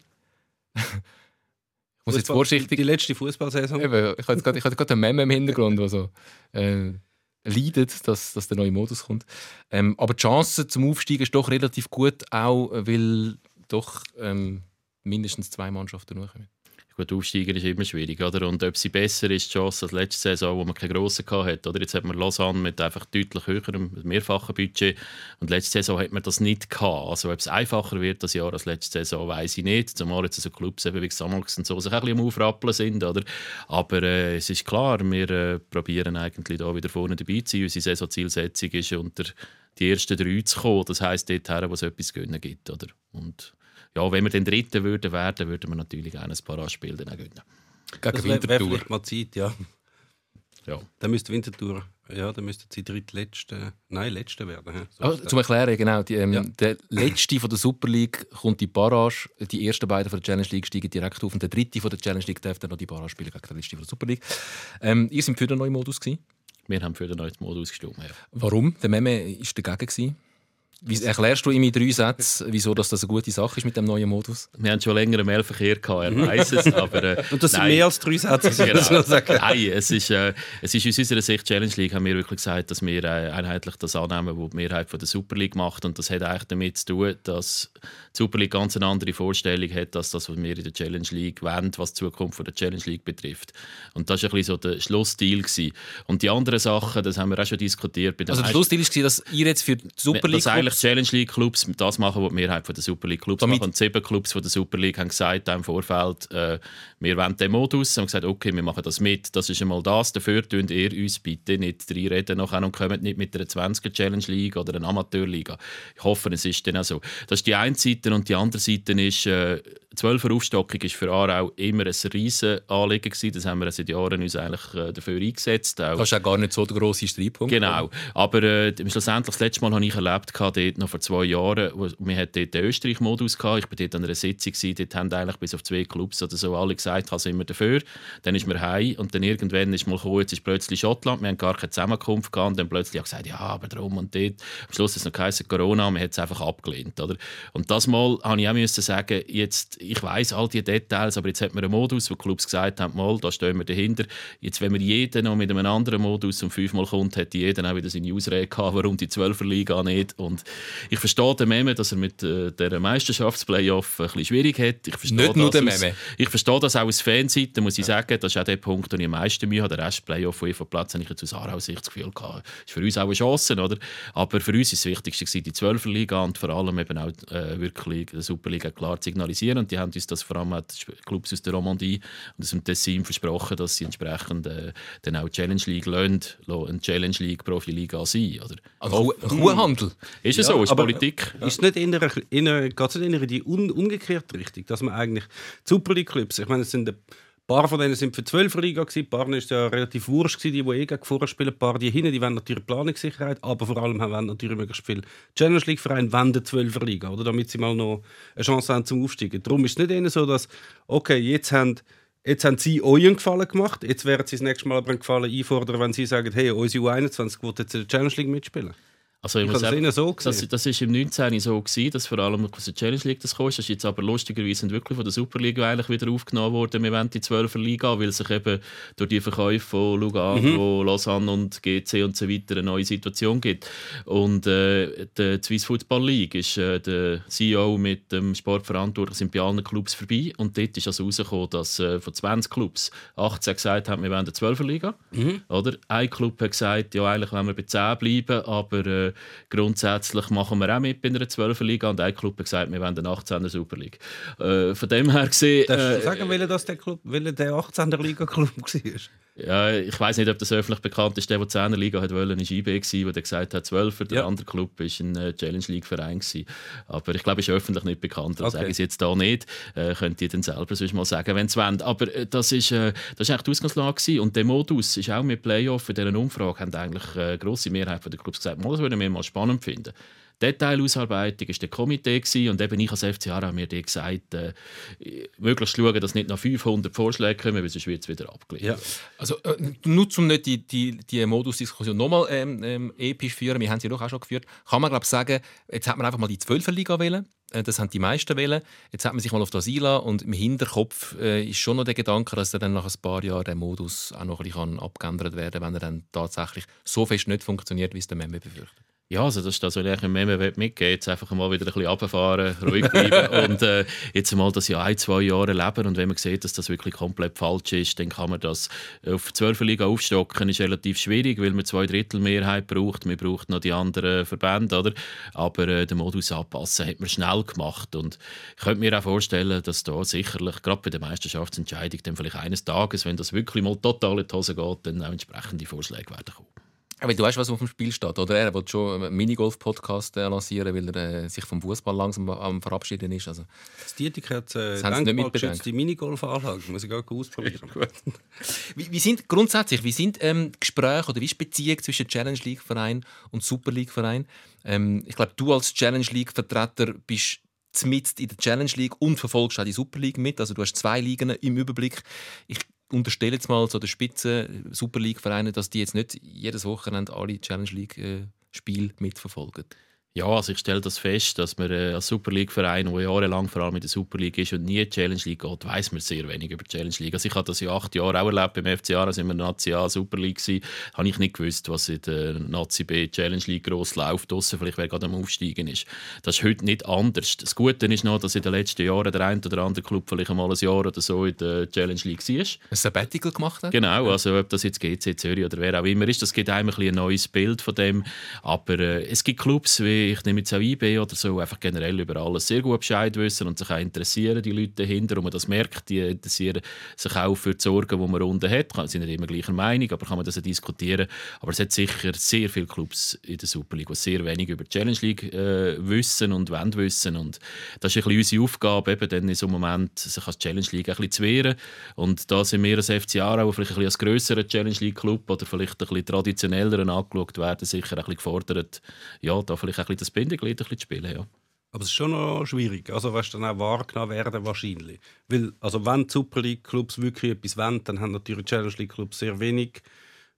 muss jetzt vorsichtig. Die letzte Fußballsaison. Eben, ich ich hatte gerade einen Meme im Hintergrund, der so äh, leidet, dass, dass der neue Modus kommt. Ähm, aber die Chance zum Aufsteigen ist doch relativ gut, auch äh, weil doch ähm, mindestens zwei Mannschaften nachkommen. Gut, Aufsteiger ist immer schwierig, oder? Und ob sie besser ist, die Chance als letzte Saison, wo man keine grossen hatte, oder? Jetzt hat man Lausanne mit einfach deutlich höherem, mehrfachen Budget und letzte Saison hat man das nicht gehabt. Also ob es einfacher wird das Jahr als letzte Saison, weiß ich nicht. Zumal jetzt so Clubs wie Xamax und so sich ein bisschen am Aufrappeln sind, oder? Aber äh, es ist klar, wir äh, probieren eigentlich da wieder vorne dabei zu sein. Unsere Saisonzielsetzung ist unter die ersten drei zu kommen. Das heisst dort her, wo es etwas zu gewinnen gibt, oder? Und ja, wenn wir den Dritten würden werden, würden wir natürlich auch ein paar Anspiele dann auch gewinnen. Gegen Das wär Winterthur. vielleicht mal Zeit, ja. Ja. Dann müsste Winterthur, ja, dann müsste sie drittletzte, nein, letzte werden. So ist das. zum Erklären, genau. Die, ähm, Ja. Der letzte von der Super League kommt in die Barrage. Die ersten beiden von der Challenge League steigen direkt auf. Und der dritte von der Challenge League darf dann noch die Barrage spielen gegen den letzten von der Super League. Ähm, ihr seid für den neuen Modus. Gewesen. Wir haben für den neuen Modus gestimmt. Ja. Warum? Der Meme ist dagegen. Gewesen. Wie erklärst du ihm in drei Sätzen, wieso das eine gute Sache ist mit dem neuen Modus? Wir haben schon länger einen Mailverkehr gehabt, er weiß es, aber... Äh, *laughs* Und das sind nein. mehr als drei Sätze, Genau. Nein, es ist, äh, es ist aus unserer Sicht Challenge League haben wir wirklich gesagt, dass wir äh, einheitlich das annehmen, was die Mehrheit von der Super League macht und das hat eigentlich damit zu tun, dass die Super League ganz eine andere Vorstellung hat, als das, was wir in der Challenge League wollen, was die Zukunft von der Challenge League betrifft. Und das war ein bisschen so der Schlussdeal. Gewesen. Und die anderen Sachen, das haben wir auch schon diskutiert. Also der Schlussdeal war, dass ihr jetzt für die Super League eigentlich Challenge League Clubs das machen, was die Mehrheit der Super League Clubs Damit- machen. Und sieben Clubs von der Super League haben gesagt im Vorfeld, äh, wir wollen den Modus. Und haben gesagt, okay, wir machen das mit. Das ist einmal das. Dafür tun ihr uns bitte nicht reinreden nachher und kommt nicht mit einer 20er Challenge League oder einer Amateurliga. Ich hoffe, es ist dann auch so. Das ist die eine Seite und die andere Seite ist, äh, 12er Aufstockung ist für Aarau immer ein riesen Anliegen gewesen. Das haben wir seit Jahren uns eigentlich äh, dafür eingesetzt. Auch Das ist auch gar nicht so der grosse Streitpunkt. Genau. Aber äh, schlussendlich, das letzte Mal habe ich erlebt, dort noch vor zwei Jahren, wir hatten dort den Österreich-Modus. Ich war dort an einer Sitzung, dort haben eigentlich bis auf zwei Clubs oder so alle gesagt, also immer dafür. Dann ist mir heim und dann irgendwann ist mal gekommen, jetzt ist plötzlich Schottland, wir haben gar keine Zusammenkunft gehabt und dann plötzlich auch gesagt, ja, aber drum und dort. Am Schluss ist es noch geheißen, Corona, man hat es einfach abgelehnt. Oder? Und das Mal habe ich auch müssen sagen, jetzt, ich weiß all die Details, aber jetzt hat man einen Modus, wo die Clubs gesagt haben, mal, da stehen wir dahinter. Jetzt, wenn wir jeden noch mit einem anderen Modus um fünfmal kommt, hätte jeder auch wieder seine Ausrede gehabt, warum die 12er Liga nicht. Und ich verstehe den Meme, dass er mit äh, der Meisterschaftsplayoff ein bisschen schwierig hat. Ich verstehe Nicht nur das der aus- Meme. Ich verstehe das auch aus Fanseite, muss ich sagen. Das ist auch der Punkt, den ich am meisten Mühe habe. Der Rest Playoff, UEFA Platz, habe ich jetzt aus Aarau Sicht das Gefühl gehabt, ist für uns auch eine Chance, oder? Aber für uns ist das Wichtigste gewesen, die 12er Liga und vor allem eben auch äh, wirklich die Superliga klar zu signalisieren. Und die haben uns das vor allem die Clubs aus der Romandie und aus dem Tessin versprochen, dass sie entsprechend äh, dann auch die Challenge League lassen, eine Challenge League Profiliga sein, oder? Also Kuh- Kuhhandel. Ist Ja, so? Ist aber- Politik? Ist es nicht in einer, in einer, geht es nicht in die un, umgekehrte Richtung, dass man eigentlich Super League Clubs, ich meine, es sind ein paar von denen sind für die 12er Liga ein paar ist ja relativ wurscht die, die eh gegen vorher spielen, ein paar die hinten, die wollen natürlich Planungssicherheit, aber vor allem haben natürlich möglichst viel Challenge League Vereine wollen die 12er Liga, oder, damit sie mal noch eine Chance haben zum Aufsteigen. Darum ist es nicht eher so, dass, okay, jetzt haben Jetzt haben sie euch einen Gefallen gemacht. Jetzt werden sie das nächste Mal aber einen Gefallen einfordern, wenn sie sagen, hey, unsere U21 will jetzt in der Challenge League mitspielen. Also ich, Ich muss das sagen, eher so das, das ist im 19. so gewesen, dass vor allem aus der Challenge League das kostet. Das ist jetzt aber lustigerweise wirklich von der Superliga eigentlich wieder aufgenommen worden. Wir wollen die 12er Liga, weil sich eben durch die Verkäufe von Lugano, Lausanne und GC und so weiter eine neue Situation gibt. Und äh, die Swiss Football League ist äh, der CEO mit dem Sportverantwortlichen sind bei allen Clubs vorbei und dort ist also rausgekommen, dass äh, von 20 Clubs 18 gesagt haben, wir wollen eine 12er Liga. Oder? Ein Club hat gesagt, ja eigentlich wollen wir bei 10 bleiben, aber äh, grundsätzlich machen wir auch mit bei einer 12er Liga und ein Club hat gesagt, wir wollen eine 18er Super League. Äh, von dem her gesehen... Darfst du äh, sagen, welcher das der Club, welcher der 18er Liga Club *laughs* war? ja, ich weiß nicht, ob das öffentlich bekannt ist. Der, der die 10er Liga hat wollen, ist IB gsi, der gesagt hat 12er. Der Ja. andere Club ist ein äh, Challenge League Verein. Aber ich glaube, ist öffentlich nicht bekannt. Das Okay. sage ich jetzt da nicht. Äh, könnt ihr dann selber sonst mal sagen, wenn es wollt. Aber äh, das ist, äh, das ist eigentlich die Ausgangslage gsi. Und der Modus ist auch mit Playoff in dieser Umfrage haben eigentlich äh, grosse Mehrheit der Clubs gesagt, mal, das würden wir mal spannend finden. Detailausarbeitung war der Komitee und eben ich als FC Aarau habe mir die gesagt, äh, möglichst schauen, dass nicht noch 500 Vorschläge kommen, weil sonst wird es wieder abgelehnt. Ja. Also, äh, nur um nicht die, die, die Modusdiskussion nochmal ähm, ähm, episch führen, wir haben sie doch auch schon geführt, kann man glaube sagen, jetzt hat man einfach mal die 12er Liga wählen. Äh, Das haben die meisten wählen. Jetzt hat man sich mal auf das einlassen und im Hinterkopf äh, ist schon noch der Gedanke, dass dann nach ein paar Jahren der Modus auch noch ein bisschen abgeändert werden kann, wenn er dann tatsächlich so fest nicht funktioniert, wie es der Memme befürchtet. Ja, also das ist das, was ich im Meme mitgeben Jetzt einfach mal wieder ein bisschen runterfahren, ruhig bleiben *laughs* und äh, jetzt mal das Jahr ein, zwei Jahre leben. Und wenn man sieht, dass das wirklich komplett falsch ist, dann kann man das auf 12 Liga aufstocken, ist relativ schwierig, weil man zwei Drittel Mehrheit braucht, man braucht noch die anderen Verbände, oder? aber äh, den Modus anpassen hat man schnell gemacht. Und ich könnte mir auch vorstellen, dass da sicherlich, gerade bei der Meisterschaftsentscheidung, dann vielleicht eines Tages, wenn das wirklich mal total in die Hose geht, dann auch entsprechende Vorschläge werden kommen. Aber du weißt, was auf dem Spiel steht, oder? Er will schon einen Minigolf-Podcast äh, lancieren, weil er äh, sich vom Fußball langsam am Verabschieden ist. Also, Das Dietik hat äh, denkmalgeschützte Minigolfanlage. Muss ich auch ausprobieren. *laughs* Wie, wie sind grundsätzlich, wie sind ähm, Gespräche oder wie ist die Beziehung zwischen Challenge League Verein und Super League Verein? Ähm, ich glaube, du als Challenge League Vertreter bist mitten in der Challenge League und verfolgst auch die Super League mit. Also du hast zwei Ligen im Überblick. Ich unterstelle jetzt mal so der Spitzen Super League Vereine, dass die jetzt nicht jedes Wochenende alle Challenge League äh, Spiele mitverfolgen. Ja, also ich stelle das fest, dass man äh, als Super League-Verein, der jahrelang vor allem in der Super League ist und nie in die Challenge League geht, weiß man sehr wenig über die Challenge League. Also ich habe das ja acht Jahre auch erlebt beim FC Aarau, sind wir Nazi A Super League gewesen, habe ich nicht gewusst, was in der Nazi B Challenge League gross läuft, ausser vielleicht wer gerade am Aufsteigen ist. Das ist heute nicht anders. Das Gute ist noch, dass in den letzten Jahren der ein oder andere Club vielleicht einmal ein Jahr oder so in der Challenge League war. Ein Sabbatical gemacht hat? Genau, also ob das jetzt GC Zürich oder wer auch immer ist, das gibt einem ein, ein neues Bild von dem. Aber äh, es gibt Clubs wie Ich nehme jetzt auch IB oder so, einfach generell über alles sehr gut Bescheid wissen und sich auch interessieren, die Leute dahinter. Und man das merkt, die interessieren sich auch für die Sorgen, die man unten hat. Sie sind nicht immer gleicher Meinung, aber kann man das ja diskutieren. Aber es hat sicher sehr viele Clubs in der Super League, die sehr wenig über die Challenge League äh, wissen und wollen wissen. Und das ist ein bisschen unsere Aufgabe, eben dann in so einem Moment sich als Challenge League ein bisschen zu wehren. Und da sind wir als FC Aarau vielleicht ein bisschen als grösserer Challenge League Club oder vielleicht ein bisschen traditioneller angeschaut werden, sicher ein bisschen gefordert, ja, da vielleicht ein bisschen das Bindeglied ein bisschen zu spielen. Ja. Aber es ist schon noch schwierig. Also, weißt dann auch wahrgenommen werden wahrscheinlich. Weil, also, wenn die Super League-Clubs wirklich etwas wollen, dann haben natürlich Challenge League-Clubs sehr wenig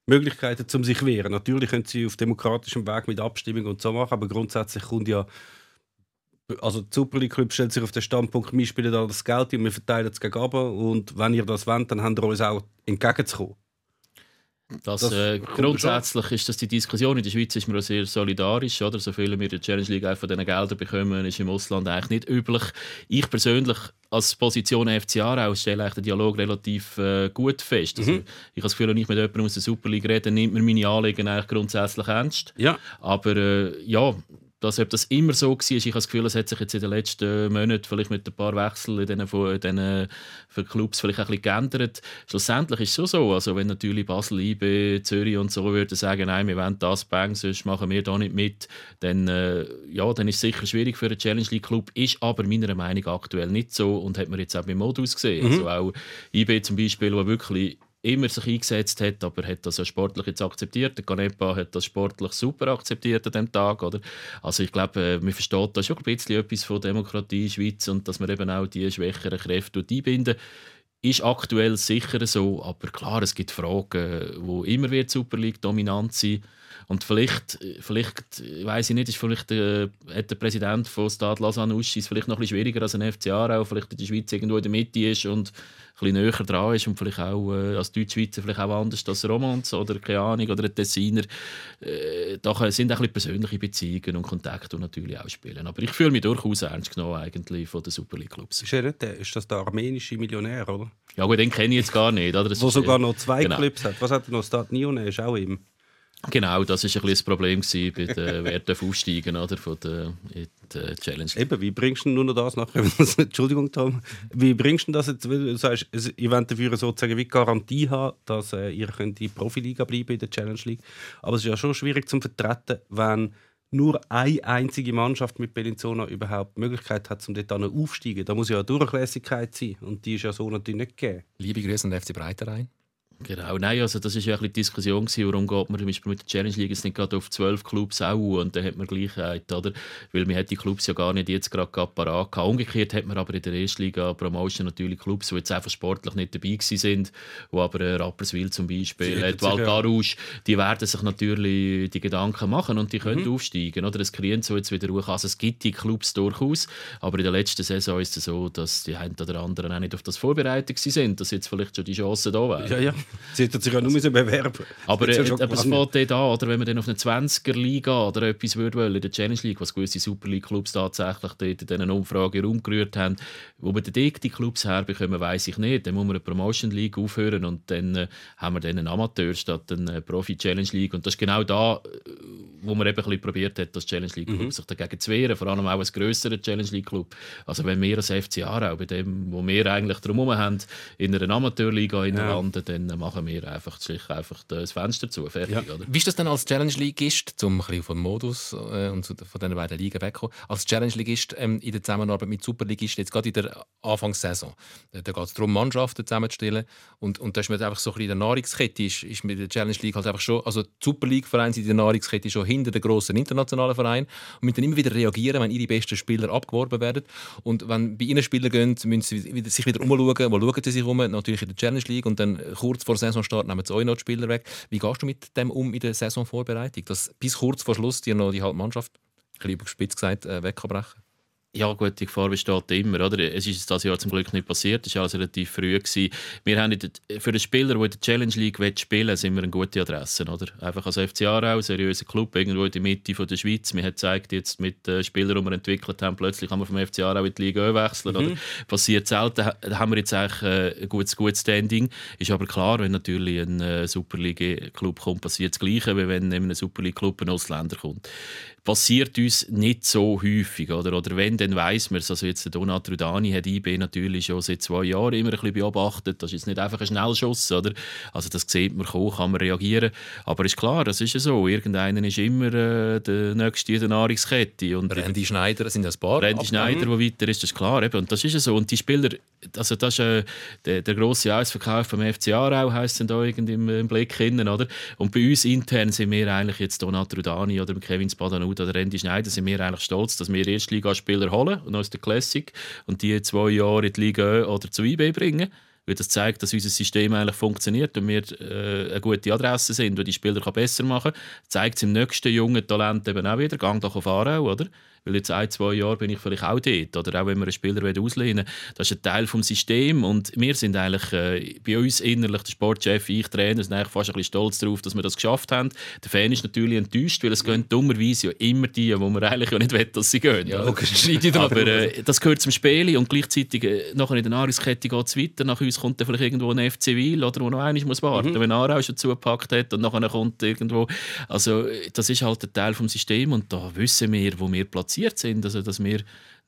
Möglichkeiten, um sich zu wehren. Natürlich können sie auf demokratischem Weg mit Abstimmung und so machen, aber grundsätzlich kommt ja also die Super League Club stellt sich auf den Standpunkt, wir spielen da das Geld und wir verteilen es gegen und wenn ihr das wollt, dann habt ihr uns auch entgegenzukommen. Das, das äh, grundsätzlich ist das die Diskussion. In der Schweiz ist man sehr solidarisch. Oder? So viel wir in der Challenge League auch von diesen Geldern bekommen, ist im Ausland eigentlich nicht üblich. Ich persönlich als Position FCA auch stelle den Dialog relativ äh, gut fest. Also, mhm. Ich habe das Gefühl, wenn ich mit jemandem aus der Super League rede, nimmt man meine Anliegen eigentlich grundsätzlich ernst. Ja. Aber äh, ja, dass, ob das immer so war, ich habe das Gefühl, es hat sich jetzt in den letzten Monaten vielleicht mit ein paar Wechseln in diesen, in diesen für Clubs vielleicht ein bisschen geändert. Schlussendlich ist es schon so, also wenn natürlich Basel, IB, Zürich und so würden sagen, nein, wir wollen das Bang, sonst machen wir da nicht mit, dann, äh, ja, dann ist es sicher schwierig für einen Challenge League Club, ist aber meiner Meinung nach aktuell nicht so und hat man jetzt auch beim Modus gesehen. Mhm. Also auch IB zum Beispiel, wo wirklich immer sich eingesetzt hat, aber hat das ja sportlich jetzt akzeptiert. Der Canepa hat das sportlich super akzeptiert an dem Tag, oder? Also ich glaube, äh, man versteht da schon ein bisschen etwas von Demokratie in der Schweiz und dass man eben auch die schwächeren Kräfte einbinden ist aktuell sicher so, aber klar, es gibt Fragen, wo immer wird Super League dominant sein und vielleicht, vielleicht weiß ich nicht, ist vielleicht der, hat der Präsident von Stade Lausanne ist vielleicht noch ein bisschen schwieriger als ein FC Aarau, vielleicht in der Schweiz irgendwo in der Mitte ist und ein näher dran ist und vielleicht auch äh, als Deutschschweizer vielleicht auch anders als Romans oder keine Ahnung oder ein Tessiner. Äh, da sind auch ein persönliche Beziehungen und Kontakte natürlich auch spielen. Aber ich fühle mich durchaus ernst genommen eigentlich von den Super League Clubs. Ist, das der armenische Millionär, oder? Ja gut, den kenne ich jetzt gar nicht. Oder? Wo sogar noch zwei genau. Clubs hat. Was hat er noch? Stade Nyonnais ist auch ihm. Genau, das war ein das Problem bei den *laughs* Werten Aufsteigen oder, von der, der Challenge. Eben, wie bringst du nur noch das nachher? *laughs* Entschuldigung, Tom. Wie bringst du das jetzt? Du sagst, ihr wollt dafür sozusagen wie Garantie haben, dass äh, ihr könnt die Profiliga bleiben in der Challenge League. Aber es ist ja schon schwierig zu vertreten, wenn nur eine einzige Mannschaft mit Bellinzona überhaupt die Möglichkeit hat, um dort aufzusteigen. Da muss ja eine Durchlässigkeit sein und die ist ja so natürlich nicht gegeben. Liebe Grüße an den FC Breiterein. Genau, nein, also das war ja ein die Diskussion, gewesen, warum geht man zum Beispiel mit der Challenge League jetzt nicht gerade auf zwölf Clubs auch und dann hat man Gleichheit, oder? Weil man hat die Clubs ja gar nicht jetzt gerade parat gehabt. Umgekehrt hat man aber in der ersten Liga Promotion natürlich Clubs, die jetzt einfach sportlich nicht dabei sind, wo aber äh, Rapperswil zum Beispiel, äh, Valgarouche, die werden sich natürlich die Gedanken machen und die können mhm. aufsteigen, oder? Es kriegen so jetzt wieder hoch. Also es gibt die Clubs durchaus, aber in der letzten Saison ist es so, dass die einen oder anderen auch nicht auf das vorbereitet sind, dass jetzt vielleicht schon die Chancen da wären. Ja, ja. *laughs* Sie hätten sich ja nur bewerben Aber äh, ja es fällt an, oder wenn man dann auf eine 20er-Liga oder etwas würde wollen, in der Challenge League, was gewisse Super League-Clubs tatsächlich in diesen Umfragen umgerührt haben, wo wir die Clubs herbekommen, weiß ich nicht. Dann muss man eine Promotion League aufhören und dann äh, haben wir dann einen Amateur statt eine Profi-Challenge League. Und das ist genau da, äh, wo man eben ein bisschen probiert hat, das Challenge League Club mhm. sich dagegen zu wehren, vor allem auch als grösserer Challenge League Club. Also wenn wir als FC Aarau, bei dem, wo wir eigentlich drumherum haben, in einer Amateurliga ja. landen, dann machen wir einfach, einfach das Fenster zu, fertig, ja. oder? Wie ist das denn als Challenge Leagueist, um ein bisschen vom Modus äh, und von diesen beiden Ligen wegzukommen, als Challenge Leagueist ähm, in der Zusammenarbeit mit Superligisten, jetzt gerade in der Anfangssaison, da geht es darum, Mannschaften zusammenzustellen und, und da ist man einfach so ein bisschen in der Nahrungskette, ist, ist mit der Challenge League halt einfach schon, also die Super League-Vereine sind in der Nahrungskette schon hinter den grossen internationalen Vereinen und müssen dann immer wieder reagieren, wenn ihre besten Spieler abgeworben werden. Und wenn bei ihnen Spieler gehen, müssen sie sich wieder umschauen, wo schauen sie sich um, natürlich in der Challenge League und dann kurz vor Saisonstart nehmen sie auch noch die Spieler weg. Wie gehst du mit dem um in der Saisonvorbereitung, dass bis kurz vor Schluss dir noch die Mannnschaft, ein bisschen überspitzt gesagt, äh, wegbrechen Ja, gut, die Gefahr besteht immer. Oder? Es ist das Jahr zum Glück nicht passiert, es war alles relativ früh. Gewesen. Wir haben für einen Spieler, der in der Challenge League spielen will, sind wir eine gute Adresse. Oder? Einfach als FC Aarau, seriöser Club, irgendwo in der Mitte von der Schweiz. Wir haben gezeigt, jetzt mit den Spielern, die wir entwickelt haben, plötzlich kann man vom FC Aarau in die Liga wechseln. Mhm. Oder? Passiert selten. Da haben wir jetzt eigentlich äh, ein gutes, gutes Standing. Ist aber klar, wenn natürlich ein äh, Superliga-Club kommt, passiert das Gleiche, wie wenn in einem Superliga-Club ein Ausländer kommt passiert uns nicht so häufig. Oder, oder wenn, dann weiss man es. Also jetzt der Donat Rudani hat IB natürlich schon seit zwei Jahren immer ein bisschen beobachtet. Das ist jetzt nicht einfach ein Schnellschuss. Oder? Also das sieht man kommen, kann man reagieren. Aber ist klar, das ist ja so. Irgendeiner ist immer äh, der Nächste in der Nahrungskette. Und Randy Schneider sind ein paar. Randy Schneider, der weiter ist, das ist klar. Eben. Und das ist ja so. Und die Spieler, also das ist äh, der, der grosse Ausverkauf vom FC Aarau, heisst es da irgendwie im, im Blick hin, oder? Und bei uns intern sind wir eigentlich jetzt Donat Rudani oder Kevin Spadanu Knut oder Randy Schneider sind wir eigentlich stolz, dass wir Erstligaspieler holen und aus der Classic und die zwei Jahre in die Liga oder zu IB bringen. Weil das zeigt, dass unser System eigentlich funktioniert und wir äh, eine gute Adresse sind, die die Spieler besser machen kann. Zeigt es im nächsten jungen Talent eben auch wieder. Gang doch auf Aarau, oder? Weil jetzt ein, zwei Jahre bin ich vielleicht auch dort. Oder auch wenn wir einen Spieler auslehnen Das ist ein Teil des Systems. Und wir sind eigentlich äh, bei uns innerlich, der Sportchef, ich, Trainer, sind eigentlich fast ein bisschen stolz darauf, dass wir das geschafft haben. Der Fan ist natürlich enttäuscht, weil es gehen dummerweise ja immer die, wo man eigentlich ja nicht will, dass sie gehen. Ja, *laughs* Aber äh, das gehört zum Spiel und gleichzeitig äh, nachher in der Nahrungskette geht es weiter. Nach uns kommt dann vielleicht irgendwo ein FC Wil oder wo noch einer muss warten, mhm. wenn Aarau schon zugepackt hat und nachher kommt irgendwo. Also das ist halt ein Teil des Systems und da wissen wir, wo wir platzieren platziert sind. Also, dass wir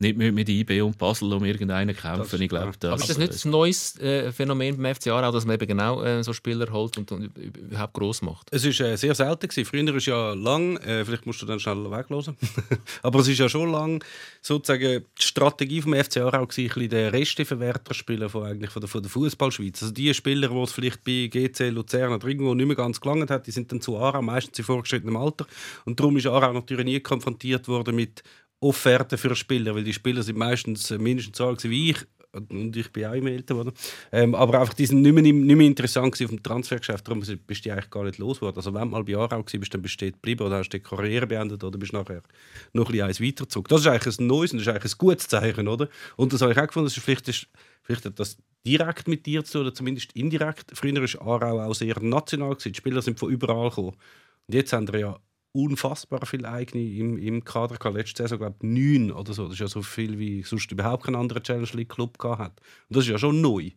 nicht mit IB und Basel um irgendeinen kämpfen. Ich glaube, das, Aber ist das nicht ein neues äh, Phänomen beim FC Aarau, dass man eben genau äh, so Spieler holt und, und überhaupt gross macht? Es war äh, sehr selten. Gewesen. Früher war es ja lang, äh, vielleicht musst du dann schnell weglosen, *laughs* aber es ist ja schon lang sozusagen die Strategie vom FC Aarau gewesen, der Resteverwerter spielen von, eigentlich von der, von der Fußballschweiz. Also die Spieler, die es vielleicht bei GC Luzern oder irgendwo nicht mehr ganz gelangt hat, die sind dann zu Aarau, meistens in vorgeschrittenem Alter. Und darum ist Aarau natürlich nie konfrontiert worden mit Offerten für Spieler, weil die Spieler sind meistens äh, mindestens so alt wie ich und ich bin auch immer älter geworden. Ähm, aber einfach, die sind nicht mehr, nicht mehr interessant auf dem Transfergeschäft, darum bist du eigentlich gar nicht los geworden. Also wenn du mal bei Aarau bist, dann bist du geblieben oder hast die Karriere beendet oder bist nachher noch ein bisschen weitergezogen. Das ist eigentlich ein neues und das ist eigentlich ein gutes Zeichen, oder? Und das habe ich auch gefunden, das vielleicht, ist, vielleicht hat das direkt mit dir zu oder zumindest indirekt. Früher war Aarau auch sehr national, gewesen. die Spieler sind von überall gekommen. Und jetzt haben wir ja unfassbar viele eigene im, im Kader gehabt. Letzte Saison, glaube ich, neun oder so. Das ist ja so viel, wie sonst überhaupt kein anderer Challenge League Club gehabt hat. Und das ist ja schon neu.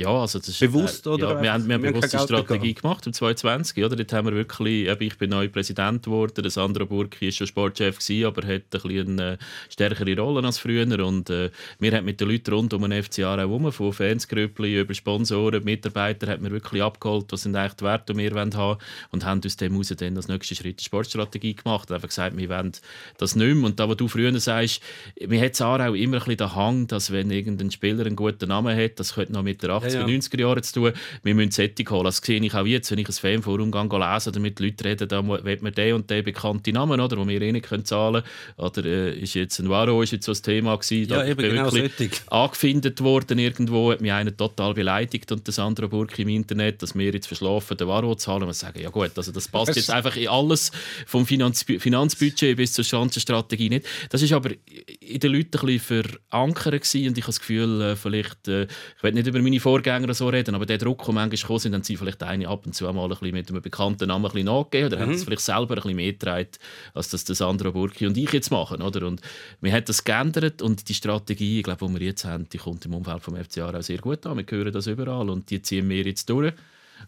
Ja, also das bewusst, ist, äh, oder? Ja, wir haben, wir haben bewusst eine Strategie gemacht im 2020. Oder? Dort haben wir wirklich, äh, ich bin neu Präsident geworden, Sandra Burki war schon Sportchef, gewesen, aber hat ein eine äh, stärkere Rolle als früher. Und äh, wir haben mit den Leuten rund um den FCA herum, von Fansgrüppli über Sponsoren, Mitarbeiter, haben wir wirklich abgeholt, was sind eigentlich die Werte, die wir haben wollen. Und haben aus dem heraus dann als nächsten Schritt die Sportstrategie gemacht. Und einfach gesagt, wir wollen das nicht mehr. Und da, was du früher sagst, mir hat es auch immer ein bisschen den Hang, dass wenn irgendein Spieler einen guten Namen hat, das könnte noch mit der 18 80er, 90er Jahren zu tun. Wir müssen Sättig holen. Das sehe ich auch jetzt, wenn ich ein Fanforum gehe, lese oder mit Leuten rede, da wird man den und den bekannten Namen, oder, wo wir eh nicht zahlen können. Oder äh, ist jetzt ein Varo ist jetzt so ein Thema gewesen, ja, eben, genau wirklich angefindet worden irgendwo, hat mich einer total beleidigt und das andere Burg im Internet, dass wir jetzt verschlafen den Varo zahlen und sagen, ja gut, also das passt jetzt einfach in alles, vom Finanz Finanzbudget bis zur Schanzenstrategie nicht. Das ist aber in den Leuten ein bisschen verankert gewesen und ich habe das Gefühl, äh, vielleicht, äh, ich werde nicht über meine Vor Vorgänger so reden, aber der Druck, der manchmal gekommen sind, dann sie vielleicht eine ab und zu mal ein bisschen mit einem bekannten Namen ein bisschen nachgegeben oder mhm. haben es vielleicht selber ein bisschen mehr getragen, als das der Sandra Burki und ich jetzt machen. Oder? Und wir haben das geändert und die Strategie, ich glaube, die wir jetzt haben, die kommt im Umfeld vom FCA auch sehr gut an. Wir hören das überall und die ziehen wir jetzt durch.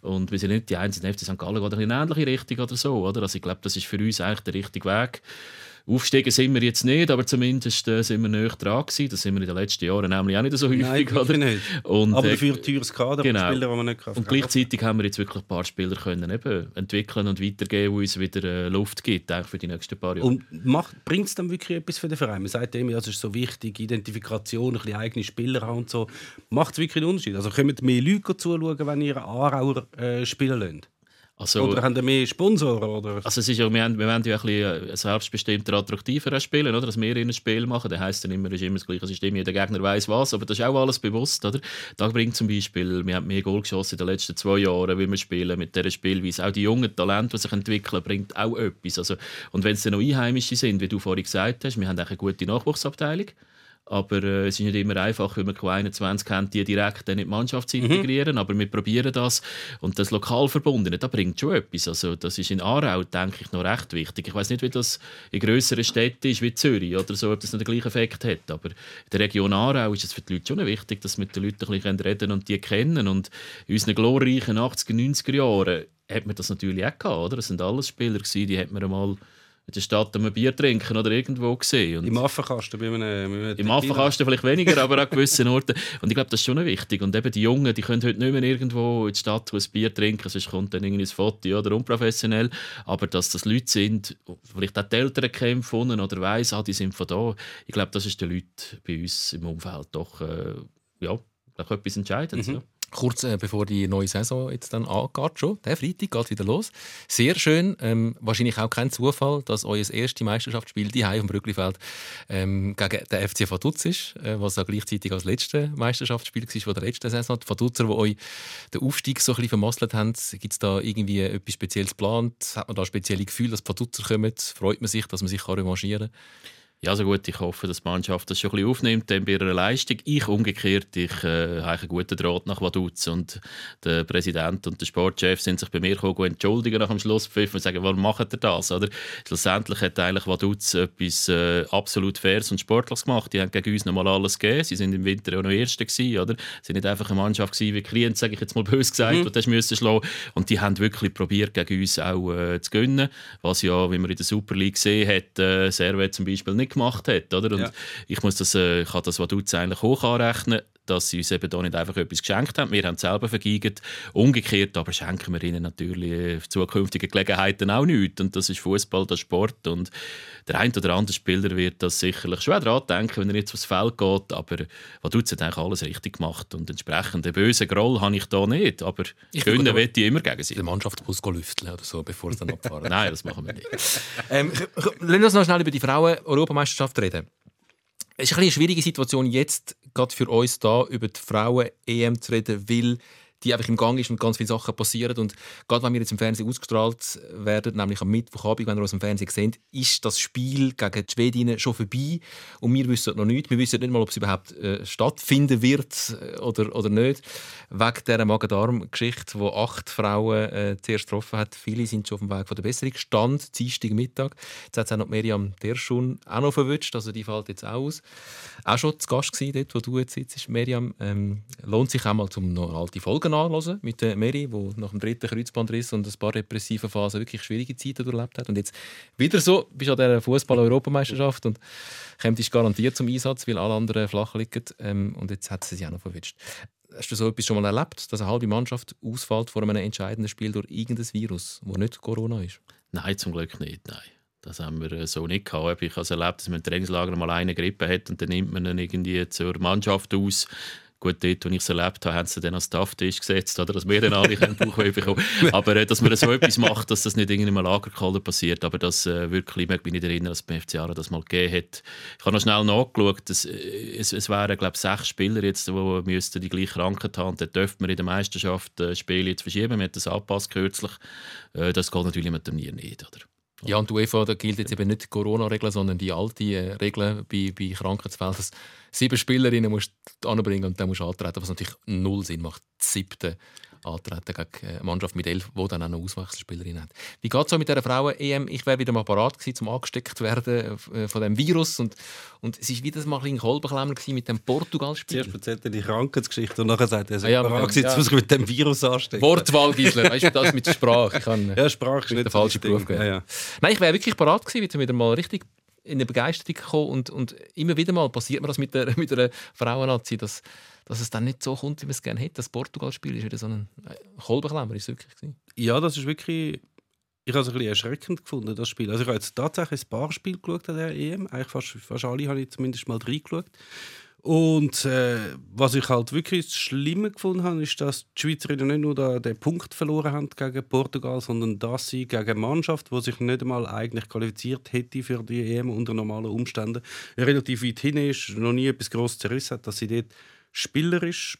Und wir sind nicht die einzigen FC St. Gallen geht in eine ähnliche Richtung oder so. Oder? Also ich glaube, das ist für uns eigentlich der richtige Weg. Aufsteigen sind wir jetzt nicht, aber zumindest äh, sind wir näher dran gewesen. Das sind wir in den letzten Jahren nämlich auch nicht so häufig. Nein, oder? nicht. Und, aber äh, dafür teures Kader genau. Spieler, die man nicht kaufen Und gleichzeitig haben wir jetzt wirklich ein paar Spieler können eben entwickeln und weitergeben, die uns wieder äh, Luft gibt für die nächsten paar Jahre. Und bringt es dann wirklich etwas für den Verein? Man sagt immer, es ist so wichtig, Identifikation, ein bisschen eigene Spieler haben und so. Macht es wirklich einen Unterschied? Also kommen mehr Leute zuschauen, wenn ihr Aarauer äh, spielen lasst? Also, oder haben die mehr Sponsoren? Oder? Also es ist ja, wir, haben, wir wollen ja ein bisschen äh, selbstbestimmter, attraktiver spielen, oder? dass wir ein Spiel machen. Das heisst dann immer, es ist immer das gleiche System, jeder Gegner weiß was, aber das ist auch alles bewusst. Oder? Da bringt zum Beispiel, wir haben mehr Goal geschossen in den letzten zwei Jahren, wie wir spielen mit dieser Spielweise. Auch die jungen Talente, die sich entwickeln, bringt auch etwas. Also, und wenn es dann noch Einheimische sind, wie du vorhin gesagt hast, wir haben auch eine gute Nachwuchsabteilung. Aber äh, es ist nicht immer einfach, wenn man Q21 kennt, die direkt in die Mannschaft zu integrieren. Mhm. Aber wir probieren das. Und das lokal verbundene, das bringt schon etwas. Also, das ist in Aarau, denke ich, noch recht wichtig. Ich weiß nicht, wie das in grösseren Städten ist, wie Zürich oder so, ob das nicht den gleichen Effekt hat. Aber in der Region Aarau ist es für die Leute schon wichtig, dass wir mit den Leuten ein bisschen reden und die kennen. Und in unseren glorreichen 80er, 90er Jahren hat man das natürlich auch gehabt. Oder? Das sind alles Spieler, die hat man einmal in der Stadt ein Bier trinken oder irgendwo gesehen. Und Im Affenkasten bei einem, einem Im Affenkasten vielleicht weniger, aber an gewissen Orten. Und ich glaube, das ist schon wichtig. Und eben die Jungen, die können heute nicht mehr irgendwo in der Stadt ein Bier trinken, sonst kommt dann irgendwie ein Foto oder unprofessionell. Aber dass das Leute sind, vielleicht auch die Eltern kämpfen oder weiss, ah, die sind von da. Ich glaube, das ist den Leuten bei uns im Umfeld doch äh, ja, etwas Entscheidendes. Mhm. Ja kurz äh, bevor die neue Saison jetzt dann angeht, schon. Der Freitag geht wieder los. Sehr schön. Ähm, wahrscheinlich auch kein Zufall, dass euer erstes Meisterschaftsspiel die auf dem Brücklifeld ähm, gegen den FC Vaduz ist, äh, was auch gleichzeitig als letztes Meisterschaftsspiel war von der letzten Saison. Die Vaduzer, die euch den Aufstieg so ein bisschen vermasselt haben, gibt es da irgendwie etwas Spezielles geplant? Hat man da spezielle Gefühle, dass die Vaduzer kommen? Freut man sich, dass man sich revanchieren kann? Ja, also gut, ich hoffe, dass die Mannschaft das schon ein bisschen aufnimmt dann bei ihrer Leistung. Ich umgekehrt, ich äh, habe einen guten Draht nach Vaduz und der Präsident und der Sportchef sind sich bei mir gekommen, entschuldigen nach dem Schlusspfiff und sagen, warum macht ihr das? Oder? Schlussendlich hat eigentlich Vaduz etwas äh, absolut Faires und Sportliches gemacht. Die haben gegen uns noch mal alles gegeben. Sie sind im Winter auch noch Erste gewesen, oder? Sie sind nicht einfach eine Mannschaft gewesen, wie Klient, sage ich jetzt mal böse gesagt, mhm. die das müssen schlagen. Und die haben wirklich probiert, gegen uns auch äh, zu gewinnen. Was ja, wie man in der Super League gesehen hat, äh, Servet zum Beispiel nicht gemacht hat. Oder? Und ja. ich, muss das, äh, ich kann das, was du eigentlich hoch anrechnen dass sie uns eben da nicht einfach etwas geschenkt haben. Wir haben es selber vergeigt. Umgekehrt aber schenken wir ihnen natürlich äh, zukünftige Gelegenheiten auch nichts. Und das ist Fußball, das Sport. Und der ein oder andere Spieler wird das sicherlich schon daran denken, wenn er jetzt aufs Feld geht. Aber was tut hat eigentlich alles richtig gemacht. Und entsprechend einen bösen Groll habe ich da nicht. Aber ich gönnen will ich immer gegen sie. Der Mannschaftsbus lüfteln oder so, bevor sie dann abfahren. *laughs* Nein, das machen wir nicht. ähm, lassen wir uns noch schnell über die Frauen-Europameisterschaft reden. Es ist eine schwierige Situation jetzt, gerade für uns da über die Frauen-EM zu reden, weil die einfach im Gang ist und ganz viele Sachen passieren. Und gerade wenn wir jetzt im Fernsehen ausgestrahlt werden, nämlich am Mittwochabend, wenn ihr uns im Fernsehen seht, ist das Spiel gegen die Schwedinnen schon vorbei. Und wir wissen noch nicht. Wir wissen nicht mal, ob es überhaupt äh, stattfinden wird äh, oder, oder nicht. Wegen dieser Magen-Darm-Geschichte, wo acht Frauen äh, zuerst getroffen hat. Viele sind schon auf dem Weg von der Besserung. Stand Dienstag Mittag. Jetzt hat es auch noch Miriam Derschun auch noch verwünscht. Also die fällt jetzt auch aus. Auch schon zu Gast gewesen, dort, wo du jetzt sitzt, Miriam. Ähm, lohnt sich auch mal, um noch alte Folgen nachhören mit der Mary, die nach dem dritten Kreuzbandriss und ein paar repressiven Phasen wirklich schwierige Zeiten durchlebt hat. Und jetzt wieder so, bist an dieser Fußball-Europameisterschaft und kommst garantiert zum Einsatz, weil alle anderen flach liegen. Ähm, und jetzt hat sie sich auch noch verwünscht. Hast du so etwas schon mal erlebt, dass eine halbe Mannschaft ausfällt vor einem entscheidenden Spiel durch irgendein Virus, das nicht Corona ist? Nein, zum Glück nicht. Nein. Das haben wir äh, so nicht gehabt. Ich habe es erlebt, dass man im Trainingslager mal eine Grippe hat und dann nimmt man ihn irgendwie zur Mannschaft aus. Gut, dort, wo ich es erlebt habe, haben sie dann als Stafftisch gesetzt, oder, dass wir dann alle Bauchweh bekommen *laughs* Aber äh, dass man so etwas macht, dass das nicht in einem Lagerkeller passiert, aber dass äh, wirklich, ich mich nicht erinnern, dass beim FC Aarau das mal gegeben hat. Ich habe noch schnell nachgeschaut, dass, äh, es, es wären, glaube ich, sechs Spieler jetzt, die die gleiche Krankheit haben. Dann dürfte man in der Meisterschaft äh, Spiele jetzt verschieben. Wir haben das angepasst kürzlich. Äh, das geht natürlich mit dem Turnier nicht, oder? Ja, und die UEFA, da gilt jetzt eben nicht die Corona-Regel, sondern die alte äh, Regel bei, bei Krankheitsfällen, dass sieben Spielerinnen musst du anbringen und dann musst du antreten, was natürlich null Sinn macht. Die siebte antreten gegen eine Mannschaft mit elf, die dann auch eine Auswechselspielerin hat. Wie geht es so mit dieser Frauen-EM? Ich wäre wieder mal parat gewesen, um angesteckt zu werden äh, von dem Virus und, und es war wieder mal ein Kolbenklemmer mit dem Portugal-Spiel. Zuerst erzählt er die Krankheitsgeschichte und nachher sagt er, er sei ah, ja, parat gewesen, ja. mit dem Virus anstecken. Wortwahl, Gisler, weißt du, das mit der Sprache. Ich kann, *laughs* ja, Sprache ist nicht der falsche Beruf ja, ja. Nein, ich wäre wirklich parat gewesen, wieder mal richtig in eine Begeisterung gekommen und, und immer wieder mal passiert mir das mit, der, *laughs* mit einer Frauennazi, dass dass es dann nicht so kommt, wie man es gerne hätte. Das Portugal-Spiel ist wieder so ein Kolbenklemmer, ist wirklich gewesen. Ja, das ist wirklich... Ich habe es ein bisschen erschreckend gefunden, das Spiel. Also ich habe jetzt tatsächlich ein paar Spiele geschaut an der EM. Eigentlich fast, fast alle habe ich zumindest mal reingeschaut. Und äh, was ich halt wirklich schlimm gefunden habe, ist, dass die Schweizerinnen nicht nur da den Punkt verloren haben gegen Portugal, sondern dass sie gegen eine Mannschaft, die sich nicht einmal eigentlich qualifiziert hätte für die EM unter normalen Umständen, relativ weit hin ist, noch nie etwas Grosses zerrissen hat, dass sie dort spielerisch,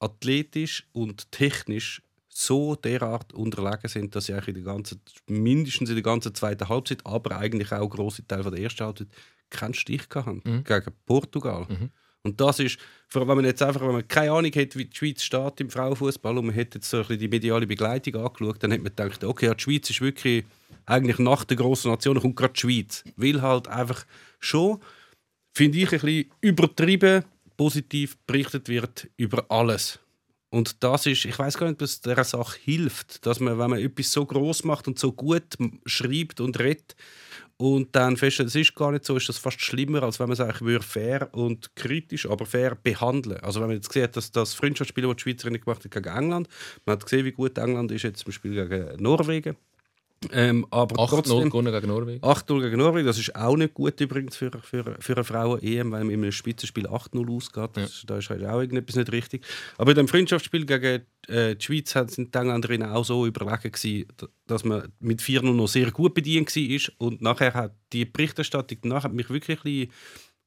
athletisch und technisch so derart unterlegen sind, dass sie eigentlich in der ganzen, mindestens in der ganzen zweiten Halbzeit, aber eigentlich auch große Teil der ersten Halbzeit keinen Stich hatten Mhm. gegen Portugal. Mhm. Und das ist, vor allem, wenn man jetzt einfach, wenn man keine Ahnung hat, wie die Schweiz steht im Frauenfußball und man hätte jetzt so ein bisschen die mediale Begleitung angeschaut, dann hat man gedacht, okay, ja, die Schweiz ist wirklich eigentlich nach der grossen Nation kommt gerade die Schweiz, weil halt einfach schon, finde ich, ein bisschen übertrieben positiv berichtet wird über alles. Und das ist, ich weiß gar nicht, was dieser Sache hilft, dass man, wenn man etwas so groß macht und so gut schreibt und redet und dann feststellt, es ist gar nicht so, ist das fast schlimmer, als wenn man es eigentlich fair und kritisch, aber fair behandeln. Also wenn man jetzt sieht, dass das Freundschaftsspiel, das die Schweizerinnen gemacht hat gegen England, man hat gesehen, wie gut England ist jetzt zum Spiel gegen Norwegen. Ähm, aber 8-0 trotzdem, gewonnen gegen Norwegen. 8-0 gegen Norwegen, das ist auch nicht gut übrigens für, für, für eine Frauen-EM, weil man in einem Spitzenspiel 8-0 ausgeht. Das, Da ist halt auch irgendetwas nicht richtig. Aber in dem Freundschaftsspiel gegen äh, die Schweiz sind die Engländerinnen auch so überlegen, gewesen, dass man mit 4-0 noch sehr gut bedient war. Und nachher hat die Berichterstattung danach hat mich wirklich ein bisschen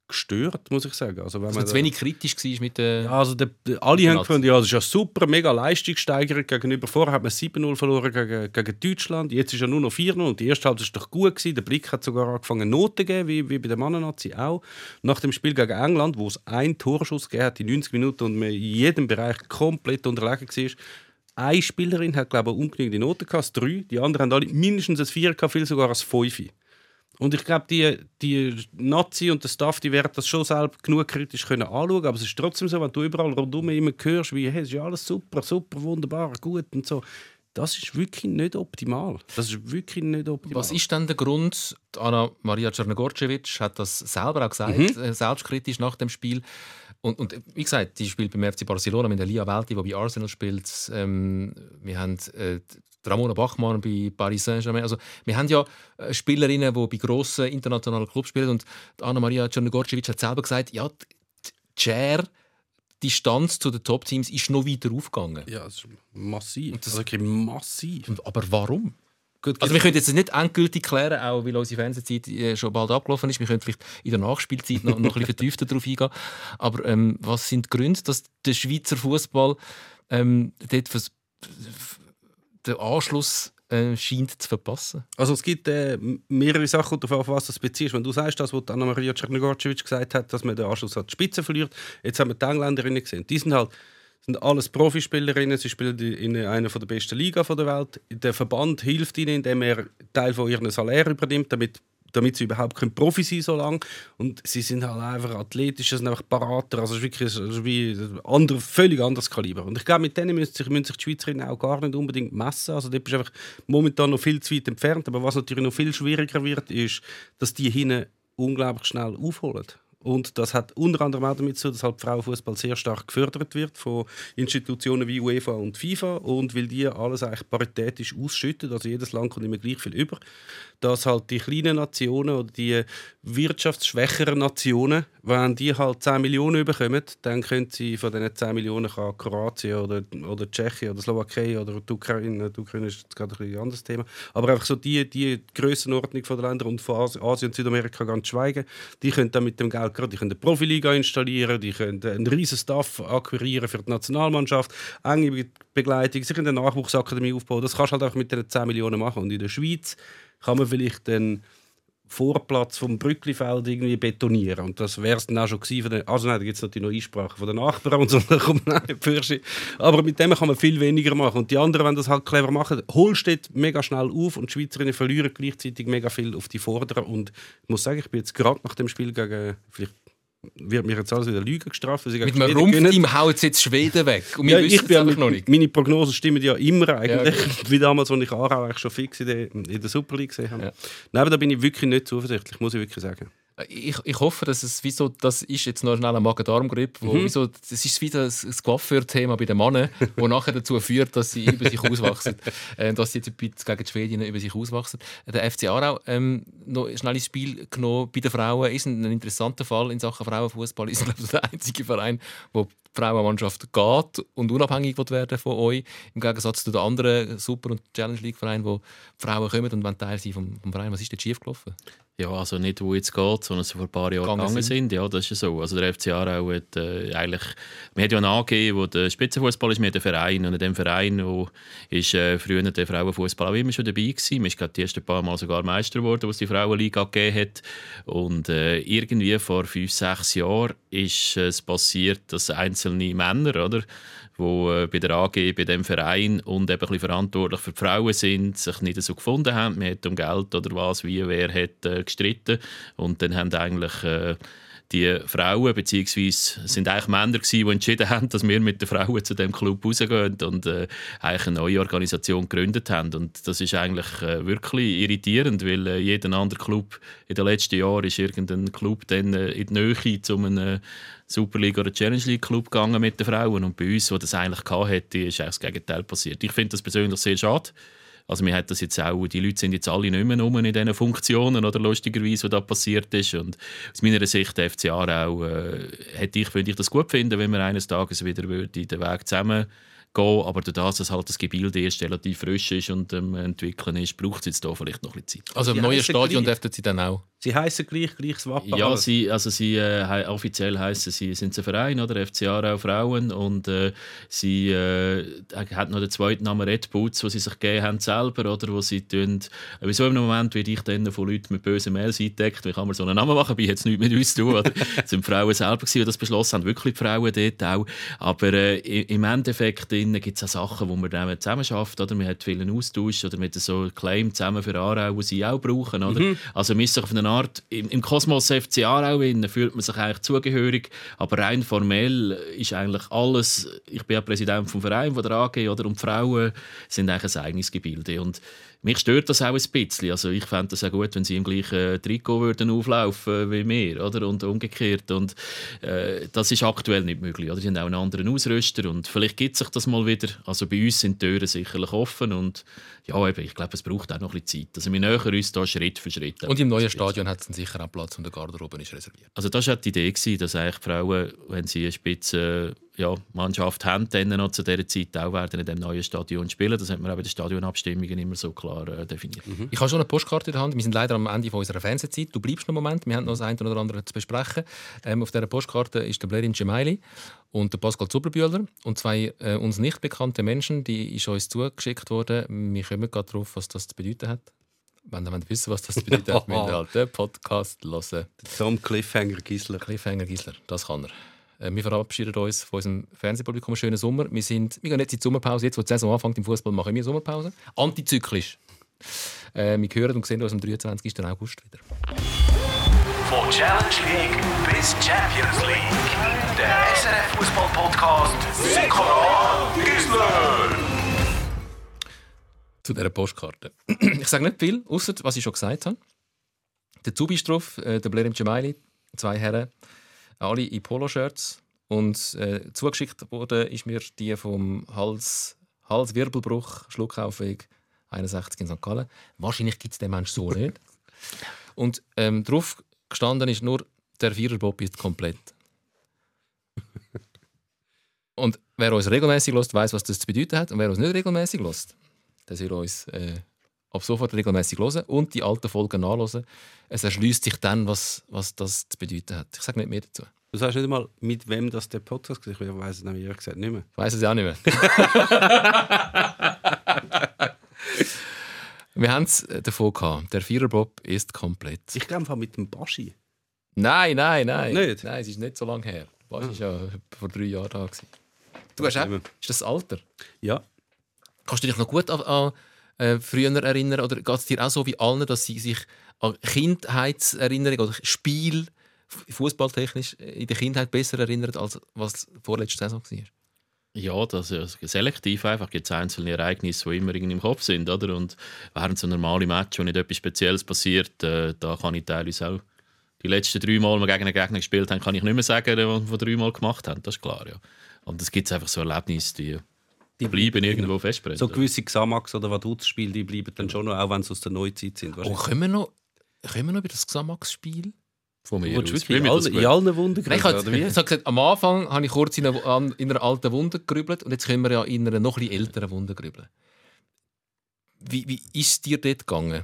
gestört, muss ich sagen. Also, wenn Dass man zu da- wenig kritisch war mit der. ja, also der, alle haben gefunden, ja, das ist ja super, mega Leistungssteigerung gegenüber vorher hat man 7-0 verloren gegen, gegen Deutschland, jetzt ist ja nur noch 4-0 und die erste Halbzeit war doch gut gewesen. Der Blick hat sogar angefangen Noten zu geben, wie, wie bei der Mannennazi auch. Nach dem Spiel gegen England, wo es einen Torschuss gegeben hat in 90 Minuten und man in jedem Bereich komplett unterlegen war, eine Spielerin hat, glaube ich, ungenügende Noten gehabt, drei. Die anderen haben alle mindestens ein 4 gehabt, viel sogar ein 5. Und ich glaube, die, die Nazi und der Staff, die werden das schon selbst genug kritisch können anschauen aber es ist trotzdem so, wenn du überall rundum immer hörst, wie hey, es ist ja alles super, super, wunderbar, gut und so, das ist wirklich nicht optimal. Das ist wirklich nicht optimal. Was ist denn der Grund? Anna Maria Czernogorcevic hat das selber auch gesagt, Mhm. äh, selbstkritisch nach dem Spiel. Und, und wie gesagt, die spielt beim FC Barcelona mit der Lia Welti, die bei Arsenal spielt. Ähm, wir haben äh, Ramona Bachmann bei Paris Saint-Germain. Also, wir haben ja äh, Spielerinnen, die bei grossen internationalen Clubs spielen. Und die Anna Maria Czernogorcevic hat selber gesagt, ja, die Cher, die Distanz zu den Top-Teams ist noch weiter aufgegangen. ja, das ist massiv. das- also wirklich massiv. Und- Aber warum? Gut, Also wir können jetzt nicht endgültig klären, auch weil unsere Fernsehzeit äh, schon bald abgelaufen ist. Wir können vielleicht in der Nachspielzeit noch, noch ein bisschen vertiefter darauf eingehen. Aber ähm, was sind die Gründe, dass der Schweizer Fußball ähm, dort vers- den Anschluss äh, scheint zu verpassen? Also es gibt äh, mehrere Sachen, darauf, auf was das beziehst. Wenn du sagst, das, was Anna-Maria Czernogorcevic gesagt hat, dass man den Anschluss an die Spitze verliert, jetzt haben wir die Engländerinnen gesehen. Die sind halt sind alles Profispielerinnen, sie spielen in einer der besten Liga der Welt. Der Verband hilft ihnen, indem er Teil von ihrem Salär übernimmt, damit damit sie überhaupt kein Profi sein so lange. Und sie sind halt einfach athletisch, sind einfach Berater, also es ist wirklich es ist wie ein andere, völlig anderes Kaliber. Und ich glaube, mit denen müssen sich, müssen sich die Schweizerinnen auch gar nicht unbedingt messen. Also dort bist einfach momentan noch viel zu weit entfernt. Aber was natürlich noch viel schwieriger wird, ist, dass die hinten unglaublich schnell aufholen. Und das hat unter anderem auch damit zu dass halt Frauenfußball sehr stark gefördert wird von Institutionen wie UEFA und FIFA und weil die alles eigentlich paritätisch ausschütten, also jedes Land kommt immer gleich viel über, dass halt die kleinen Nationen oder die wirtschaftsschwächeren Nationen, wenn die halt 10 Millionen bekommen, dann können sie von diesen 10 Millionen Kroatien oder, oder Tschechien oder Slowakei oder die Ukraine, die Ukraine ist jetzt gerade ein anderes Thema, aber einfach so die, die Grössenordnung der Länder und von Asien und Südamerika ganz schweigen, die können dann mit dem Geld gerade, die können eine Profiliga installieren, die können einen riesen Staff akquirieren für die Nationalmannschaft, enge Be- Begleitung, sich eine Nachwuchsakademie aufbauen, das kannst du halt einfach mit diesen 10 Millionen machen. Und in der Schweiz kann man vielleicht den Vorplatz vom Brücklifeld irgendwie betonieren. Und das wäre es dann auch schon gewesen. Den, also nein, da gibt es natürlich noch Einsprachen von den Nachbarn und so. *laughs* Aber mit dem kann man viel weniger machen. Und die anderen, wenn das halt clever machen, holst du mega schnell auf und die Schweizerinnen verlieren gleichzeitig mega viel auf die Vorderen. Und ich muss sagen, ich bin jetzt gerade nach dem Spiel gegen, vielleicht wird mir jetzt alles wieder Lügen gestraft, Mit einem. Rumpfteam hauen sie jetzt Schweden weg. Und wir Ja, wissen ich es bin einfach noch nicht. Meine Prognosen stimmen ja immer eigentlich. Ja, *laughs* Wie damals, als ich Aarau schon fix in der, in der Super League gesehen habe. Ja. Nein, aber da bin ich wirklich nicht zuversichtlich, muss ich wirklich sagen. Ich, ich hoffe, dass es wie so, das ist jetzt noch schnell ein Magen-Darm-Grip, wo Mhm. wie so, das ist wie das, das Coiffeur-Thema bei den Männern, wo *laughs* nachher dazu führt, dass sie über sich auswachsen, *laughs* äh, dass sie jetzt ein gegen die Schwedinnen über sich auswachsen. Der FC Aarau, ähm, noch schnell ins Spiel genommen bei den Frauen, ist ein, ein interessanter Fall in Sachen Frauenfußball. *laughs* Ist glaube ich der einzige Verein, wo die Frauenmannschaft geht und unabhängig wird werden von euch, im Gegensatz zu den anderen Super- und Challenge League-Vereinen, wo die Frauen kommen und wollen Teil sein vom, vom Verein. Was ist denn schiefgelaufen? Ja, also nicht, wo jetzt geht, sondern so vor ein paar Jahren Gegangen gegangen sind. sind. Ja, das ist ja so. Also der FC Aarau hat äh, eigentlich... Wir haben ja eine AG, wo der Spitzenfußball ist, haben einen Verein. Und in diesem Verein wo ist äh, früher der Frauenfußball auch immer schon dabei gewesen. Man ist gerade die ersten paar Mal sogar Meister geworden, was die Frauenliga gegeben hat. Und äh, irgendwie vor fünf, sechs Jahren ist es passiert, dass einzelne Männer, oder, wo äh, bei der AG, bei dem Verein und eben ein verantwortlich für die Frauen sind, sich nicht so gefunden haben. Man hat um Geld oder was, wie, wer hat äh, gestritten. Und dann haben eigentlich äh, die Frauen, beziehungsweise sind eigentlich Männer gewesen, die entschieden haben, dass wir mit den Frauen zu dem Club rausgehen und äh, eigentlich eine neue Organisation gegründet haben. Und das ist eigentlich äh, wirklich irritierend, weil äh, jeder andere Club in den letzten Jahren ist irgendein Club dann äh, in die Nähe zu einem äh, Superliga oder Challenge League Club gegangen mit den Frauen und bei uns, wo das eigentlich hätte, ist eigentlich das Gegenteil passiert. Ich finde das persönlich sehr schade. Also mir hat das jetzt auch, die Leute sind jetzt alle nicht mehr rum in diesen Funktionen oder lustigerweise, was da passiert ist. Und aus meiner Sicht, der FC Aarau, äh, hätte ich, würde ich das gut finden, wenn wir eines Tages wieder würde den Weg zusammen gehen. Aber durch das, dass halt das Gebilde erst relativ frisch ist und ähm, entwickeln ist, braucht es jetzt da vielleicht noch ein bisschen Zeit. Also im neuen Stadion gleich. dürften sie dann auch. Sie heißen gleich, gleiches Wappen. Ja, alles. sie, also sie, äh, offiziell heißen sie sind ein Verein, oder? FC Aarau Frauen. Und äh, sie äh, hat noch den zweiten Namen Red Boots, wo sie sich gegeben haben selber, oder? Wo sie tun. Wieso im Moment werde ich dann von Leuten mit bösen Mails eingedeckt? Wie kann man so einen Namen machen? Bei jetzt nichts mit uns zu tun, oder? *laughs* Es sind die Frauen selber gewesen, die das beschlossen haben, wirklich die Frauen dort auch. Aber äh, im Endeffekt gibt es auch Sachen, wo man dann zusammen schafft, oder? Man hat vielen Austausch oder mit so einem Claim zusammen für Aarau, wo sie auch brauchen, oder? Also man ist sich auf eine Art im, im Kosmos FC Aarau innen fühlt man sich eigentlich zugehörig, aber rein formell ist eigentlich alles. Ich bin ja Präsident vom Verein von der AG, oder? Und die Frauen sind eigentlich ein eigenes Gebilde und mich stört das auch ein bisschen. Also ich fände es auch gut, wenn sie im gleichen Trikot würden auflaufen wie wir, oder? Und umgekehrt. Und äh, das ist aktuell nicht möglich. Oder? Sie haben auch einen anderen Ausrüster und vielleicht gibt sich das mal wieder. Also bei uns sind die Türen sicherlich offen und ja, eben, ich glaube, es braucht auch noch ein bisschen Zeit. Also wir nähern uns da Schritt für Schritt. Und im neuen Stadion hat es sicher auch Platz und der Garderobe ist reserviert. Also das war die Idee, dass eigentlich Frauen, wenn sie eine Spitze ja, Mannschaft haben, dann noch zu dieser Zeit auch werden in dem neuen Stadion spielen. Das hat man auch bei den Stadionabstimmungen immer so klar äh, definiert. Ich habe schon eine Postkarte in der Hand. Wir sind leider am Ende von unserer Fernsehzeit. Du bleibst noch einen Moment. Wir haben noch das eine oder andere zu besprechen. Ähm, auf dieser Postkarte ist der Blerin Gemaili und der Pascal Zuberbühler und zwei äh, uns nicht bekannte Menschen, die ist uns zugeschickt worden. Wir kommen gerade darauf, was das zu bedeuten hat. Wenn ihr wissen was das hat, müsst ihr halt *laughs* den Podcast hören. Tom Cliffhanger Gisler. Cliffhanger Gisler, das kann er. Äh, Wir verabschieden uns von unserem Fernsehpublikum. Einen schönen Sommer. Wir, sind, wir gehen jetzt in die Sommerpause. Jetzt, wo die Saison anfängt im Fußball, machen wir Sommerpause. Antizyklisch. Äh, wir hören und sehen uns am 23. August wieder. Von Challenge League bis Champions League. Der SRF Fußball Podcast Sikora Gisler. Zu dieser Postkarte. *clears throat* ich sage nicht viel, außer was ich schon gesagt habe. Der Zubi ist drauf, äh, der Blerim Cemaili, zwei Herren, alle in Poloshirts. Und äh, zugeschickt wurde ist mir die vom Hals, Halswirbelbruch, Schluckaufweg 61 in St. Gallen. Wahrscheinlich gibt es den Menschen so *laughs* nicht. Und ähm, drauf gestanden ist nur, der Viererbob ist komplett. *laughs* Und wer uns regelmäßig lässt, weiß, was das zu bedeuten hat. Und wer uns nicht regelmäßig lässt, der soll uns äh, ab sofort regelmäßig hören und die alten Folgen nachhören. Es erschließt sich dann, was, was das zu bedeuten hat. Ich sage nicht mehr dazu. Du sagst nicht einmal, mit wem das der Podcast war. Ich weiß es nämlich ehrlich gesagt nicht mehr. Ich weiß es ja auch nicht mehr. *laughs* Wir haben es davon gehabt. Der Viererbob ist komplett. Ich glaube mit dem Baschi. Nein, nein, nein. Nicht? Nein, es ist nicht so lange her. Was ist ja vor drei Jahren da gewesen. Du hast auch, ist das das Alter? Ja. Kannst du dich noch gut an, an äh, früher erinnern oder geht es dir auch so wie allen, dass sie sich an Kindheitserinnerungen oder Spiel fußballtechnisch in der Kindheit besser erinnern, als was vorletzte Saison war? Ja, das ist selektiv einfach. gibt es einzelne Ereignisse, die immer im Kopf sind. Oder? Und während so normalen Match, wo nicht etwas Spezielles passiert, äh, da kann ich teilweise auch Die letzten drei Mal, die wir gegen einen Gegner gespielt haben, kann ich nicht mehr sagen, die wir drei Mal gemacht haben. Das ist klar, ja. Und es gibt einfach so Erlebnisse, die, die bleiben irgendwo festbrennen. So gewisse Xamax- oder Vaduz-Spiele, die bleiben dann schon noch, auch wenn sie aus der Neuzeit sind. Oh, können wir noch, können wir noch über das Xamax-Spiel? von mir aus. wirklich in, gut- in allen Wunden Nein, ich habe gesagt, am Anfang habe ich kurz in einer, in einer alten Wunde gerübelt und jetzt können wir ja in einer noch bisschen älteren Wunde grübeln. Wie, wie ist es dir dort gegangen?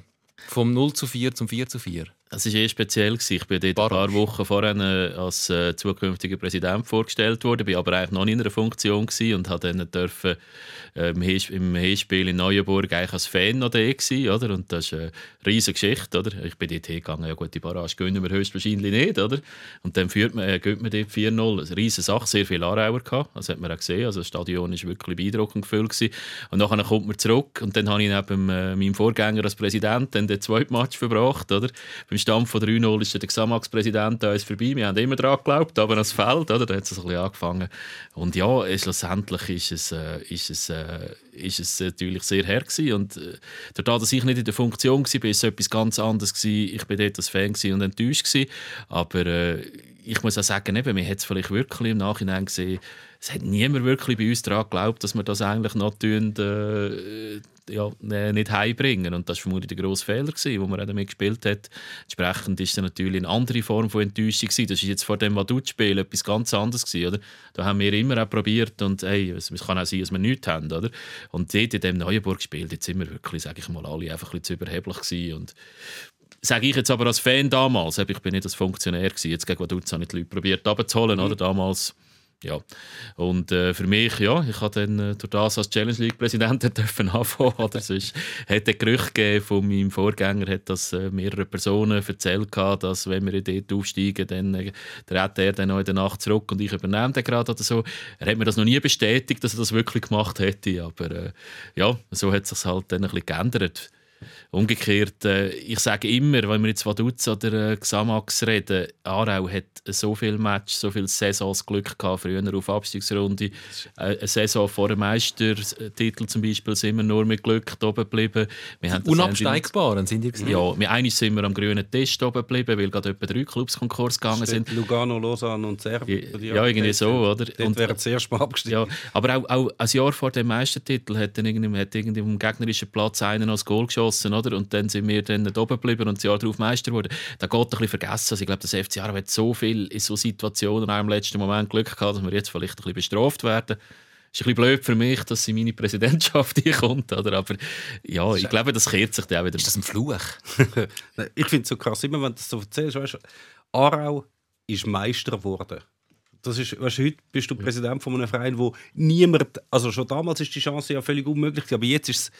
Vom 0 zu 4 zum 4 zu 4? Es war eh speziell. gewesen. Ich bin dort ein paar Wochen vorher äh, als äh, zukünftiger Präsident vorgestellt worden, bin aber eigentlich noch nicht in einer Funktion gewesen und habe dann dürfen, äh, im Hinspiel in Neuenburg eigentlich als Fan noch da gewesen, oder? Und das ist eine riesige Geschichte, oder? Ich bin dort hingegangen, ja gut, die Barrage gewinnen wir höchstwahrscheinlich nicht, oder? Und dann führt man, äh, gewinnt man dort 4-0. Eine riesige Sache, sehr viele Aarauer gehabt, das hat man auch gesehen. Also das Stadion war wirklich beeindruckend gefüllt. Gewesen. Und nachher kommt man zurück und dann habe ich neben äh, meinem Vorgänger als Präsident dann den zweiten Match verbracht, oder? Beim Stand von 3-0 ist der Xamax-Präsident an uns vorbei. Wir haben immer daran geglaubt, aber ans Feld, oder? Da hat es ein bisschen angefangen. Und ja, schlussendlich ist es, äh, ist es, äh, ist es natürlich sehr her gewesen. Und äh, dadurch, dass ich nicht in der Funktion war, war es etwas ganz anderes. Gewesen. Ich war dort als Fan und enttäuscht. Gewesen. Aber äh, ich muss auch sagen, eben, man hat es vielleicht wirklich im Nachhinein gesehen, es hat niemand wirklich bei uns daran geglaubt, dass wir das eigentlich noch tun, äh, ja, äh, nicht heimbringen. Und das war vermutlich der grosse Fehler, gewesen, wo man auch damit gespielt hat. Entsprechend ist es natürlich eine andere Form von Enttäuschung. Gewesen. Das ist jetzt vor dem Vaduz-Spiel etwas ganz anderes. Gewesen, oder? Da haben wir immer auch probiert und hey, es kann auch sein, dass wir nichts haben. Oder? Und dort in dem Neuenburg gespielt, jetzt sind wir wirklich, sage ich mal, alle einfach ein bisschen zu überheblich gewesen. Und sage ich jetzt aber als Fan damals, ich bin nicht als Funktionär gewesen, jetzt gegen Vaduz habe ich die Leute probiert abzuholen, oder damals, ja. Und äh, für mich, ja, ich habe dann äh, durch das als Challenge League Präsident *laughs* dürfen anfangen, oder sonst hat der Gerücht gegeben von meinem Vorgänger, hat das äh, mehrere Personen erzählt dass wenn wir dort aufsteigen, dann äh, er dann noch in der Nacht zurück und ich übernehme den gerade oder so. Er hat mir das noch nie bestätigt, dass er das wirklich gemacht hätte, aber äh, ja, so hat es sich halt dann ein bisschen geändert. Umgekehrt, äh, ich sage immer, wenn wir jetzt Vaduz oder äh, Xamax reden, Aarau hat so viele Matches, so viele Saisons Glück gehabt, früher auf Abstiegsrunde. Äh, eine Saison vor dem Meistertitel zum Beispiel sind wir nur mit Glück oben geblieben. Wir haben Unabsteigbaren sind die gewesen. ja, wir einig sind wir am grünen Tisch oben geblieben, weil gerade etwa drei Clubs Konkurs gegangen sind. Lugano, Lausanne und Serbien. Ja, irgendwie so, oder? Dort Und- wären erst mal abgestiegen. Ja, aber auch, auch ein Jahr vor dem Meistertitel hat dann irgendwie, hat irgendwie am gegnerischen Platz einer noch das Goal geschossen, oder? Und dann sind wir dann nicht oben geblieben und das Jahr darauf Meister geworden. Da geht ein bisschen vergessen. Also ich glaube, das FC Aarau hat so viel in so Situationen auch im letzten Moment Glück gehabt, dass wir jetzt vielleicht ein bisschen bestraft werden. Ist ein bisschen blöd für mich, dass sie meine Präsidentschaft *laughs* hier kommt, oder? Aber ja, ich glaube, das kehrt sich dann auch wieder. Ist das ein Fluch? *laughs* Ich finde es so krass, immer wenn du das so erzählst, weißt du, Aarau ist Meister geworden. Das ist, weißt heute bist du Präsident von einem Verein, wo niemand, also schon damals ist die Chance ja völlig unmöglich, aber jetzt ist es,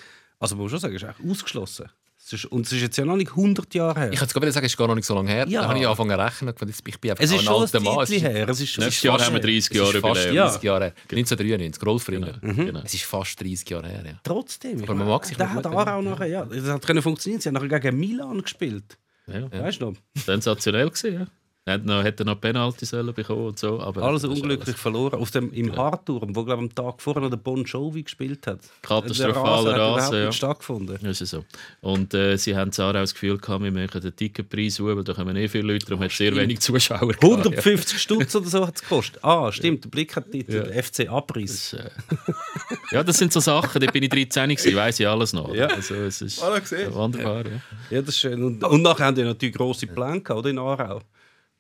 also muss man schon sagen, ist eigentlich ausgeschlossen. Es ist, und es ist jetzt ja noch nicht 100 Jahre her. Ich kann gerade sagen, es ist gar noch nicht so lange her. Ja. Da habe ich angefangen zu rechnen. und Ich bin einfach es ist ein schon alter ein Mann. Es ist- her. Es ist, es Nächstes Jahr fast haben wir her. 30 Es ist Jahre fast Jubiläum. 30 Jahre her. 1993, Rolf Ringer. Genau. Es ist fast 30 Jahre her. Ja. Trotzdem. ich Aber man mag sich Der noch hat Aarau nachher, ja, das hat können funktionieren. Sie haben nachher gegen Milan gespielt. Ja. Weißt du noch? Sensationell gewesen, ja. Hätte noch, hätte noch Penalty sollen bekommen und so. Aber Alles das ist unglücklich verloren. Auf dem, Im Harturm, wo glaube am Tag vorher noch der Bon Jovi gespielt hat. Katastrophaler Rasen hat Rasen, ja. nicht stattgefunden. Das ist so. Und äh, sie haben auch das Gefühl gehabt, wir machen den Ticketpreis hoch, weil da kommen eh viele Leute, darum hat es sehr wenig Zuschauer gehabt, 150 Stutz oder so hat es gekostet. Ah, stimmt, der Blick hat Titel. Ja. FC Abriss. Ja. ja, das sind so Sachen, da bin ich 13 gewesen, weiss ich alles noch. Ja. Also, es ist Alle gesehen. ja, wunderbar. Ja. Ja, das ist schön. Und, und nachher haben die natürlich grosse Pläne gehabt, oder, in Aarau.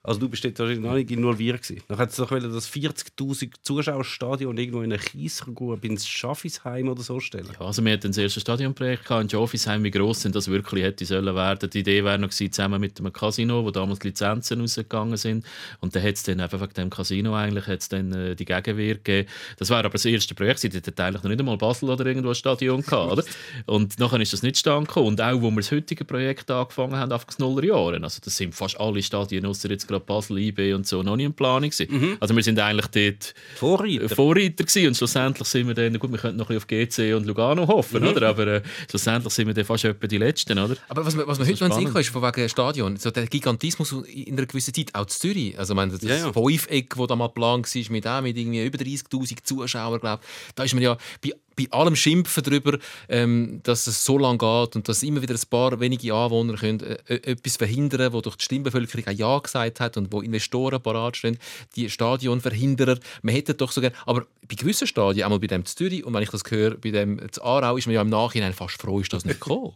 Also du bist dort wahrscheinlich noch nicht involviert gewesen. Dann hat es doch wollen, das 40'000 Zuschauerstadion irgendwo in einer Kiesgrube ins Schaffisheim oder so stellen. Ja, also wir hatten das erste Stadionprojekt in Schoffisheim, wie gross denn das wirklich hätte sollen werden. Die Idee wäre noch gewesen, zusammen mit dem Casino, wo damals die Lizenzen rausgegangen sind. Und dann hat es dann einfach wegen dem Casino eigentlich hat's dann, äh, die Gegenwehr gegeben. Das war aber das erste Projekt. Die hatten eigentlich noch nicht einmal Basel oder irgendwo ein Stadion gehabt, oder? *laughs* Und nachher ist das nicht stand gekommen. Und auch, wo wir das heutige Projekt angefangen haben, auf Nullerjahren. Also das sind fast alle Stadien, außer jetzt gerade Basel, IB und so, noch nicht in Planung gewesen. Also wir sind eigentlich dort Vorreiter. Vorreiter gewesen. und schlussendlich sind wir dann, gut, wir könnten noch ein bisschen auf GC und Lugano hoffen, oder? aber äh, schlussendlich sind wir dann fast etwa die Letzten, oder? Aber was, man- was man heute noch sehen kann, ist von wegen Stadion, so der Gigantismus in einer gewissen Zeit, auch zu Zürich. Also, meine, das Ja, ja. Fünfeck, das da mal geplant war, mit, auch mit irgendwie über 30'000 Zuschauern, glaube Da ist man ja, bei, bei allem Schimpfen darüber, ähm, dass es so lange geht und dass immer wieder ein paar wenige Anwohner können, äh, äh, etwas verhindern wo durch die Stimmbevölkerung ein Ja gesagt hat und wo Investoren parat stehen, die Stadionverhinderer. Man hätte doch so gerne, aber bei gewissen Stadien, einmal bei dem Zürich und wenn ich das höre, bei dem zu Aarau, ist man ja im Nachhinein fast froh, ist das nicht *laughs* gekommen.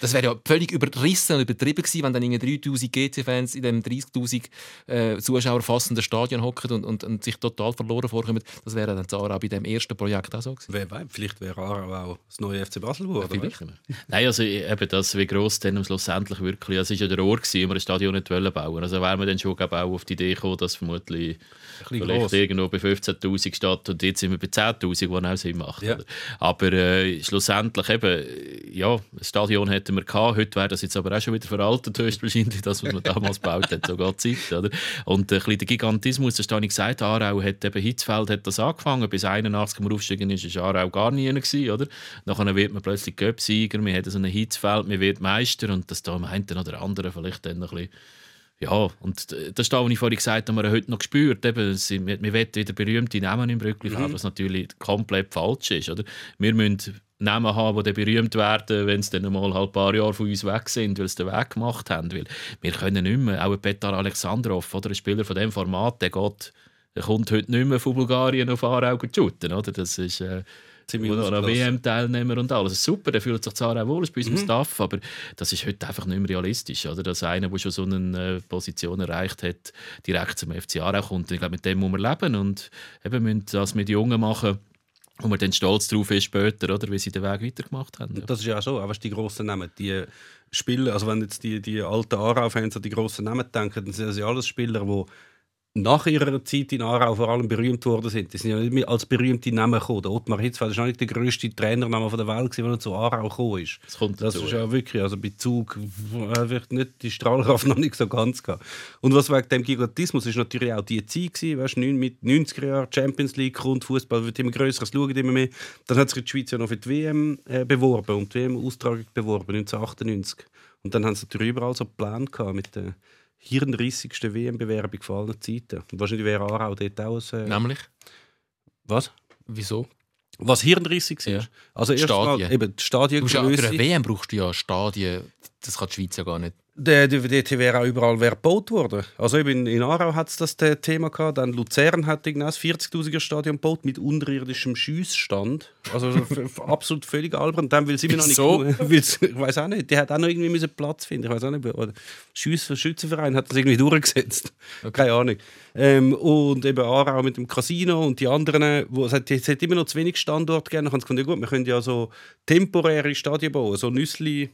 Das wäre ja völlig überrissen und übertrieben gewesen, wenn dann 3000 GC-Fans in dem 30.000 äh, Zuschauer fassenden Stadion hocken und, und, und, sich total verloren vorkommen. Das wäre dann Zara bei dem ersten Projekt auch so gewesen. Wer weiß, vielleicht wäre Aarau auch das neue FC Basel geworden. Ja, Nein, also eben das, wie gross dann schlussendlich wirklich, es war ja der Ort, gewesen, um ein Stadion nicht bauen Also wäre man dann schon auch auf die Idee gekommen, dass vermutlich vielleicht gross. irgendwo bei 15'000 statt und jetzt sind wir bei 10'000, wo auch Sinn macht. Ja. Aber äh, schlussendlich eben, ja, das Stadion hat hätten wir gehabt. Heute wäre das jetzt aber auch schon wieder veraltet, höchstwahrscheinlich, das, was man damals gebaut hat, sogar Zeit. Oder? Und äh, ein der Gigantismus, das habe ich gesagt, Aarau hat eben, Hitzfeld hat das angefangen, bis 81 wir aufgestiegen ist, war Aarau gar nie gewesen, oder? Nachher wird man plötzlich Göpsieger, wir haben so ein Hitzfeld, man wird Meister und das da meint dann oder andere vielleicht dann noch ein bisschen ja, und das ist das, was ich vorhin gesagt habe, wir heute noch gespürt. Eben, wir, wir wollen wieder berühmte Namen im Brückli mhm. was natürlich komplett falsch ist. Oder? Wir müssen Namen haben, die berühmt werden, wenn sie dann mal halt ein paar Jahre von uns weg sind, weil sie den Weg gemacht haben. Weil wir können nicht mehr, auch Petar Alexandrov, oder ein Spieler von diesem Format, der, geht, der kommt heute nicht mehr von Bulgarien auf Aarau shooten. Oder? Das ist... Äh, ziemlich WM-Teilnehmer und alles. Super, der fühlt sich zwar auch wohl, ist bei unserem mhm. Staff, aber das ist heute einfach nicht mehr realistisch. Oder? Dass einer, der schon so eine äh, Position erreicht hat, direkt zum FC Aarau kommt. Ich glaube, mit dem muss man leben und eben müssen das mit Jungen machen wo man dann stolz drauf ist später, oder, wie sie den Weg weitergemacht haben. Ja. Das ist ja auch so, aber die grossen Namen, die Spieler, also wenn jetzt die, die alten Aarau-Fans an die grossen Namen denken, dann sind das ja alles Spieler, die nach ihrer Zeit in Aarau vor allem berühmt worden sind. Die sind ja nicht mehr als berühmte Namen gekommen. Der Ottmar Hitzfeld war nicht der grösste Trainername der Welt, der zu Aarau gekommen ist. Das, kommt das ist ja wirklich, also bei Zug wird nicht die Strahlkraft *laughs* noch nicht so ganz gehabt. Und was wegen dem Gigantismus ist natürlich auch die Zeit gewesen, weißt, mit 90er Jahren Champions League, Grundfußball wird immer größer, es schauen immer mehr. Dann hat sich die Schweiz ja noch für die WM äh, beworben und die WM-Austragung beworben 1998. Und dann haben sie natürlich überall so Pläne gehabt mit den hirnrissigste WM-Bewerbung von allen Zeiten. Und wahrscheinlich wäre Aarau dort auch ein... Äh, Nämlich? Was? Wieso? Was hirnrissig ist. Ja. Also erst Stadien. mal eben die Stadiengröße. Ja, für eine WM brauchst du ja Stadien, das kann die Schweiz ja gar nicht. Der DVD wäre auch überall gebaut worden. Also eben in Aarau hat es das Thema gehabt. Dann Luzern hat ein 40.000er Stadion gebaut mit unterirdischem Schiessstand. Also absolut völlig albern. Dann will sie mir noch nicht. So? *laughs* ich weiß auch nicht. Die hat auch noch irgendwie müssen Platz finden. Ich weiß auch nicht. Oder Schiess Schützenverein hat das irgendwie durchgesetzt. Okay. Keine Ahnung. Ähm, und eben Aarau mit dem Casino und die anderen. Wo, es, hat, es hat immer noch zu wenig Standorte gegeben. Dann haben sie gesagt, ja gut, wir können ja so temporäre Stadien bauen, so Nüssli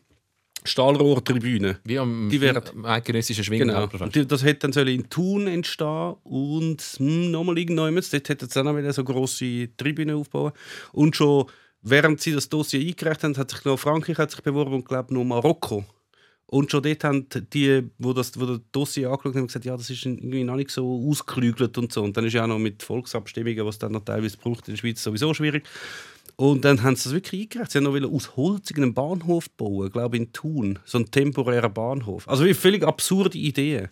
Stahlrohrtribüne. Wie am die wären, eidgenössischen Schwingen. Genau. Das hätte dann in Thun entstehen und hm, nochmal irgendjemand, dort hätte es dann auch wieder so grosse Tribüne aufbauen. Und schon während sie das Dossier eingereicht haben, hat sich noch Frankreich hat sich beworben und glaube noch Marokko. Und schon dort haben die, wo das, wo das Dossier angeschaut haben, gesagt, ja, das ist irgendwie noch nicht so ausgeklügelt und so. Und dann ist ja auch noch mit Volksabstimmungen, was dann noch teilweise braucht in der Schweiz, sowieso schwierig. Und dann haben sie das wirklich eingereicht. Sie haben noch aus Holz einen Bahnhof bauen, glaube in Thun. So einen temporären Bahnhof. Also wie völlig absurde Ideen.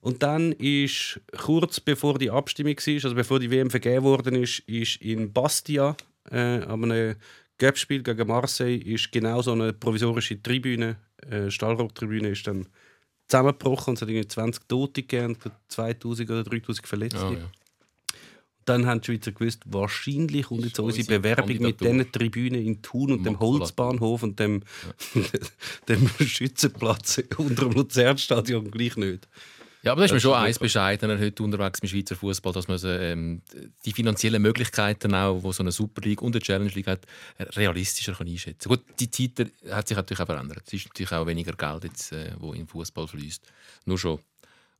Und dann ist kurz bevor die Abstimmung war, also bevor die WM vergeben worden ist, ist in Bastia äh, an einem Gapspiel gegen Marseille ist genau so eine provisorische Tribüne, äh, Stahlrohrtribüne, ist dann zusammengebrochen und es hat irgendwie 20 Tote gegeben, 2000 oder 3000 Verletzte. Oh, ja dann haben die Schweizer gewusst, wahrscheinlich kommt jetzt unsere Bewerbung mit diesen Tribünen in Thun und dem Holzbahnhof und dem, ja. *laughs* dem Schützenplatz *laughs* unter dem Luzernstadion gleich nicht. Ja, aber das ist mir schon eins bescheidener heute unterwegs im Schweizer Fußball, dass man ähm, die finanziellen Möglichkeiten auch, wo so eine Super League und eine Challenge League hat, realistischer kann einschätzen. Gut, die Zeit hat sich natürlich auch verändert. Es ist natürlich auch weniger Geld jetzt, äh, wo in Fußball fließt. Nur schon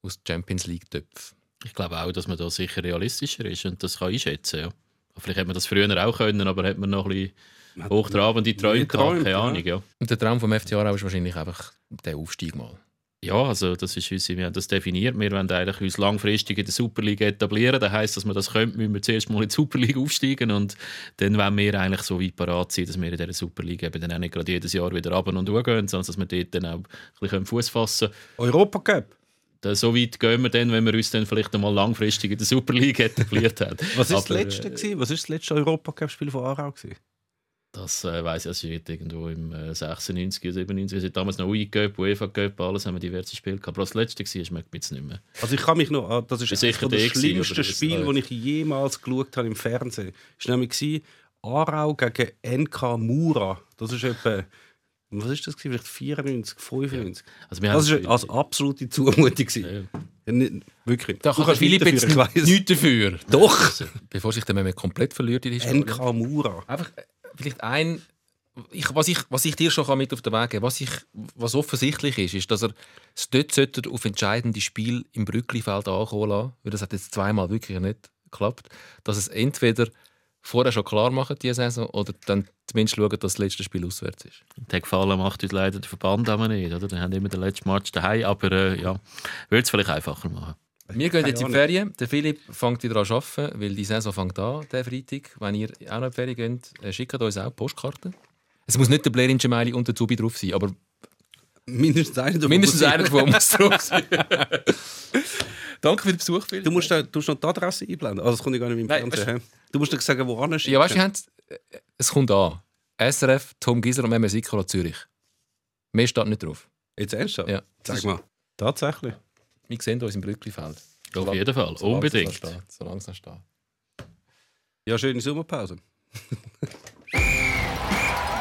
aus Champions League Töpfen. Ich glaube auch, dass man da sicher realistischer ist und das kann einschätzen. Ja. Vielleicht hätte man das früher auch können, aber hat man noch ein bisschen hochtrabende Träume gehabt, keine Ahnung. Ja. Und der Traum vom FC Aarau ist wahrscheinlich einfach der Aufstieg mal. Ja, also das ist uns, wir haben das definiert. Wir wollen eigentlich uns langfristig in der Superliga etablieren. Das heisst, dass wir das können, müssen wir zuerst mal in die Superliga aufsteigen und dann wollen wir eigentlich so weit parat sein, dass wir in dieser Superliga eben dann auch nicht gerade jedes Jahr wieder runter und hochgehen, sondern dass wir dort dann auch ein bisschen Fuß fassen können. Europa Cup? So weit gehen wir dann, wenn wir uns dann vielleicht einmal langfristig in der Super League etabliert haben. *laughs* Was war das letzte? Äh, Was ist das letzte Europacup-Spiel von Aarau? Gewesen? Das äh, weiss ich, es ist irgendwo im äh, 96 oder 97. Wir sind damals noch UI-Cup, UEFA-Cup, alles haben wir diverse Spiele gehabt. Aber das letzte war, schmeckt mir jetzt nicht mehr. Also ich kann mich noch, an- das ist sicher von der der gewesen, schlimmsten oder das- Spiel, das ich jemals geschaut habe im Fernsehen. Das war nämlich gewesen, Aarau gegen NK Mura. Das ist etwa, was ist das gewesen? Vielleicht 94, 95. Also wir Das war als absolute Zumutung. Ja, nicht- wirklich. Da Du kann Philipp jetzt nichts dafür. Doch! Bevor sich der Mehmet komplett verliert in die Historie. NK Mura. Einfach äh, vielleicht ein, ich, was, ich, was ich dir schon mit auf den Weg geben was, ich, was offensichtlich ist, ist, dass er es dort auf entscheidende Spiel im Brücklifeld ankommen lassen, weil das hat jetzt zweimal wirklich nicht geklappt, dass es entweder vorher schon klar machen, diese Saison, oder dann zumindest schauen, dass das letzte Spiel auswärts ist. Den Gefallen macht uns leider der Verband aber nicht. Oder? Dann haben immer den letzten Match daheim, aber äh, ja, würde es vielleicht einfacher machen. Wir gehen jetzt in die Ferien. Der Philipp fängt wieder an zu arbeiten, weil die Saison fängt an, der Freitag. Wenn ihr auch noch in die Ferien geht, äh, schickt uns auch Postkarten. Es muss nicht der Blair in Gemeinde und der Zubi drauf sein, aber Mindestens einer davon. mindestens einer davon muss drauf sein. *laughs* Danke für den Besuch, Philipp. Du musst, da, du musst noch die Adresse einblenden. Also das kommt ja gar nicht im Nein, Fernsehen. hä? Du musst dir sagen, wo anschicken. Ja, weißt du, wir haben- äh, es kommt an. SRF, Tom Gieser und Mehmet Sikora Zürich. Mehr steht nicht drauf. Jetzt ernsthaft? Ja. Sag mal. Tatsächlich. Wir sehen uns im Brücklifeld. Auf jeden Fall, Solange unbedingt. Solange es noch steht. Ja, schöne Sommerpause.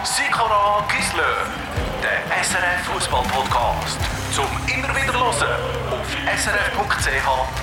Sikora Gisler, der SRF Fußball Podcast. Zum immer wieder hören auf srf.ch/audio.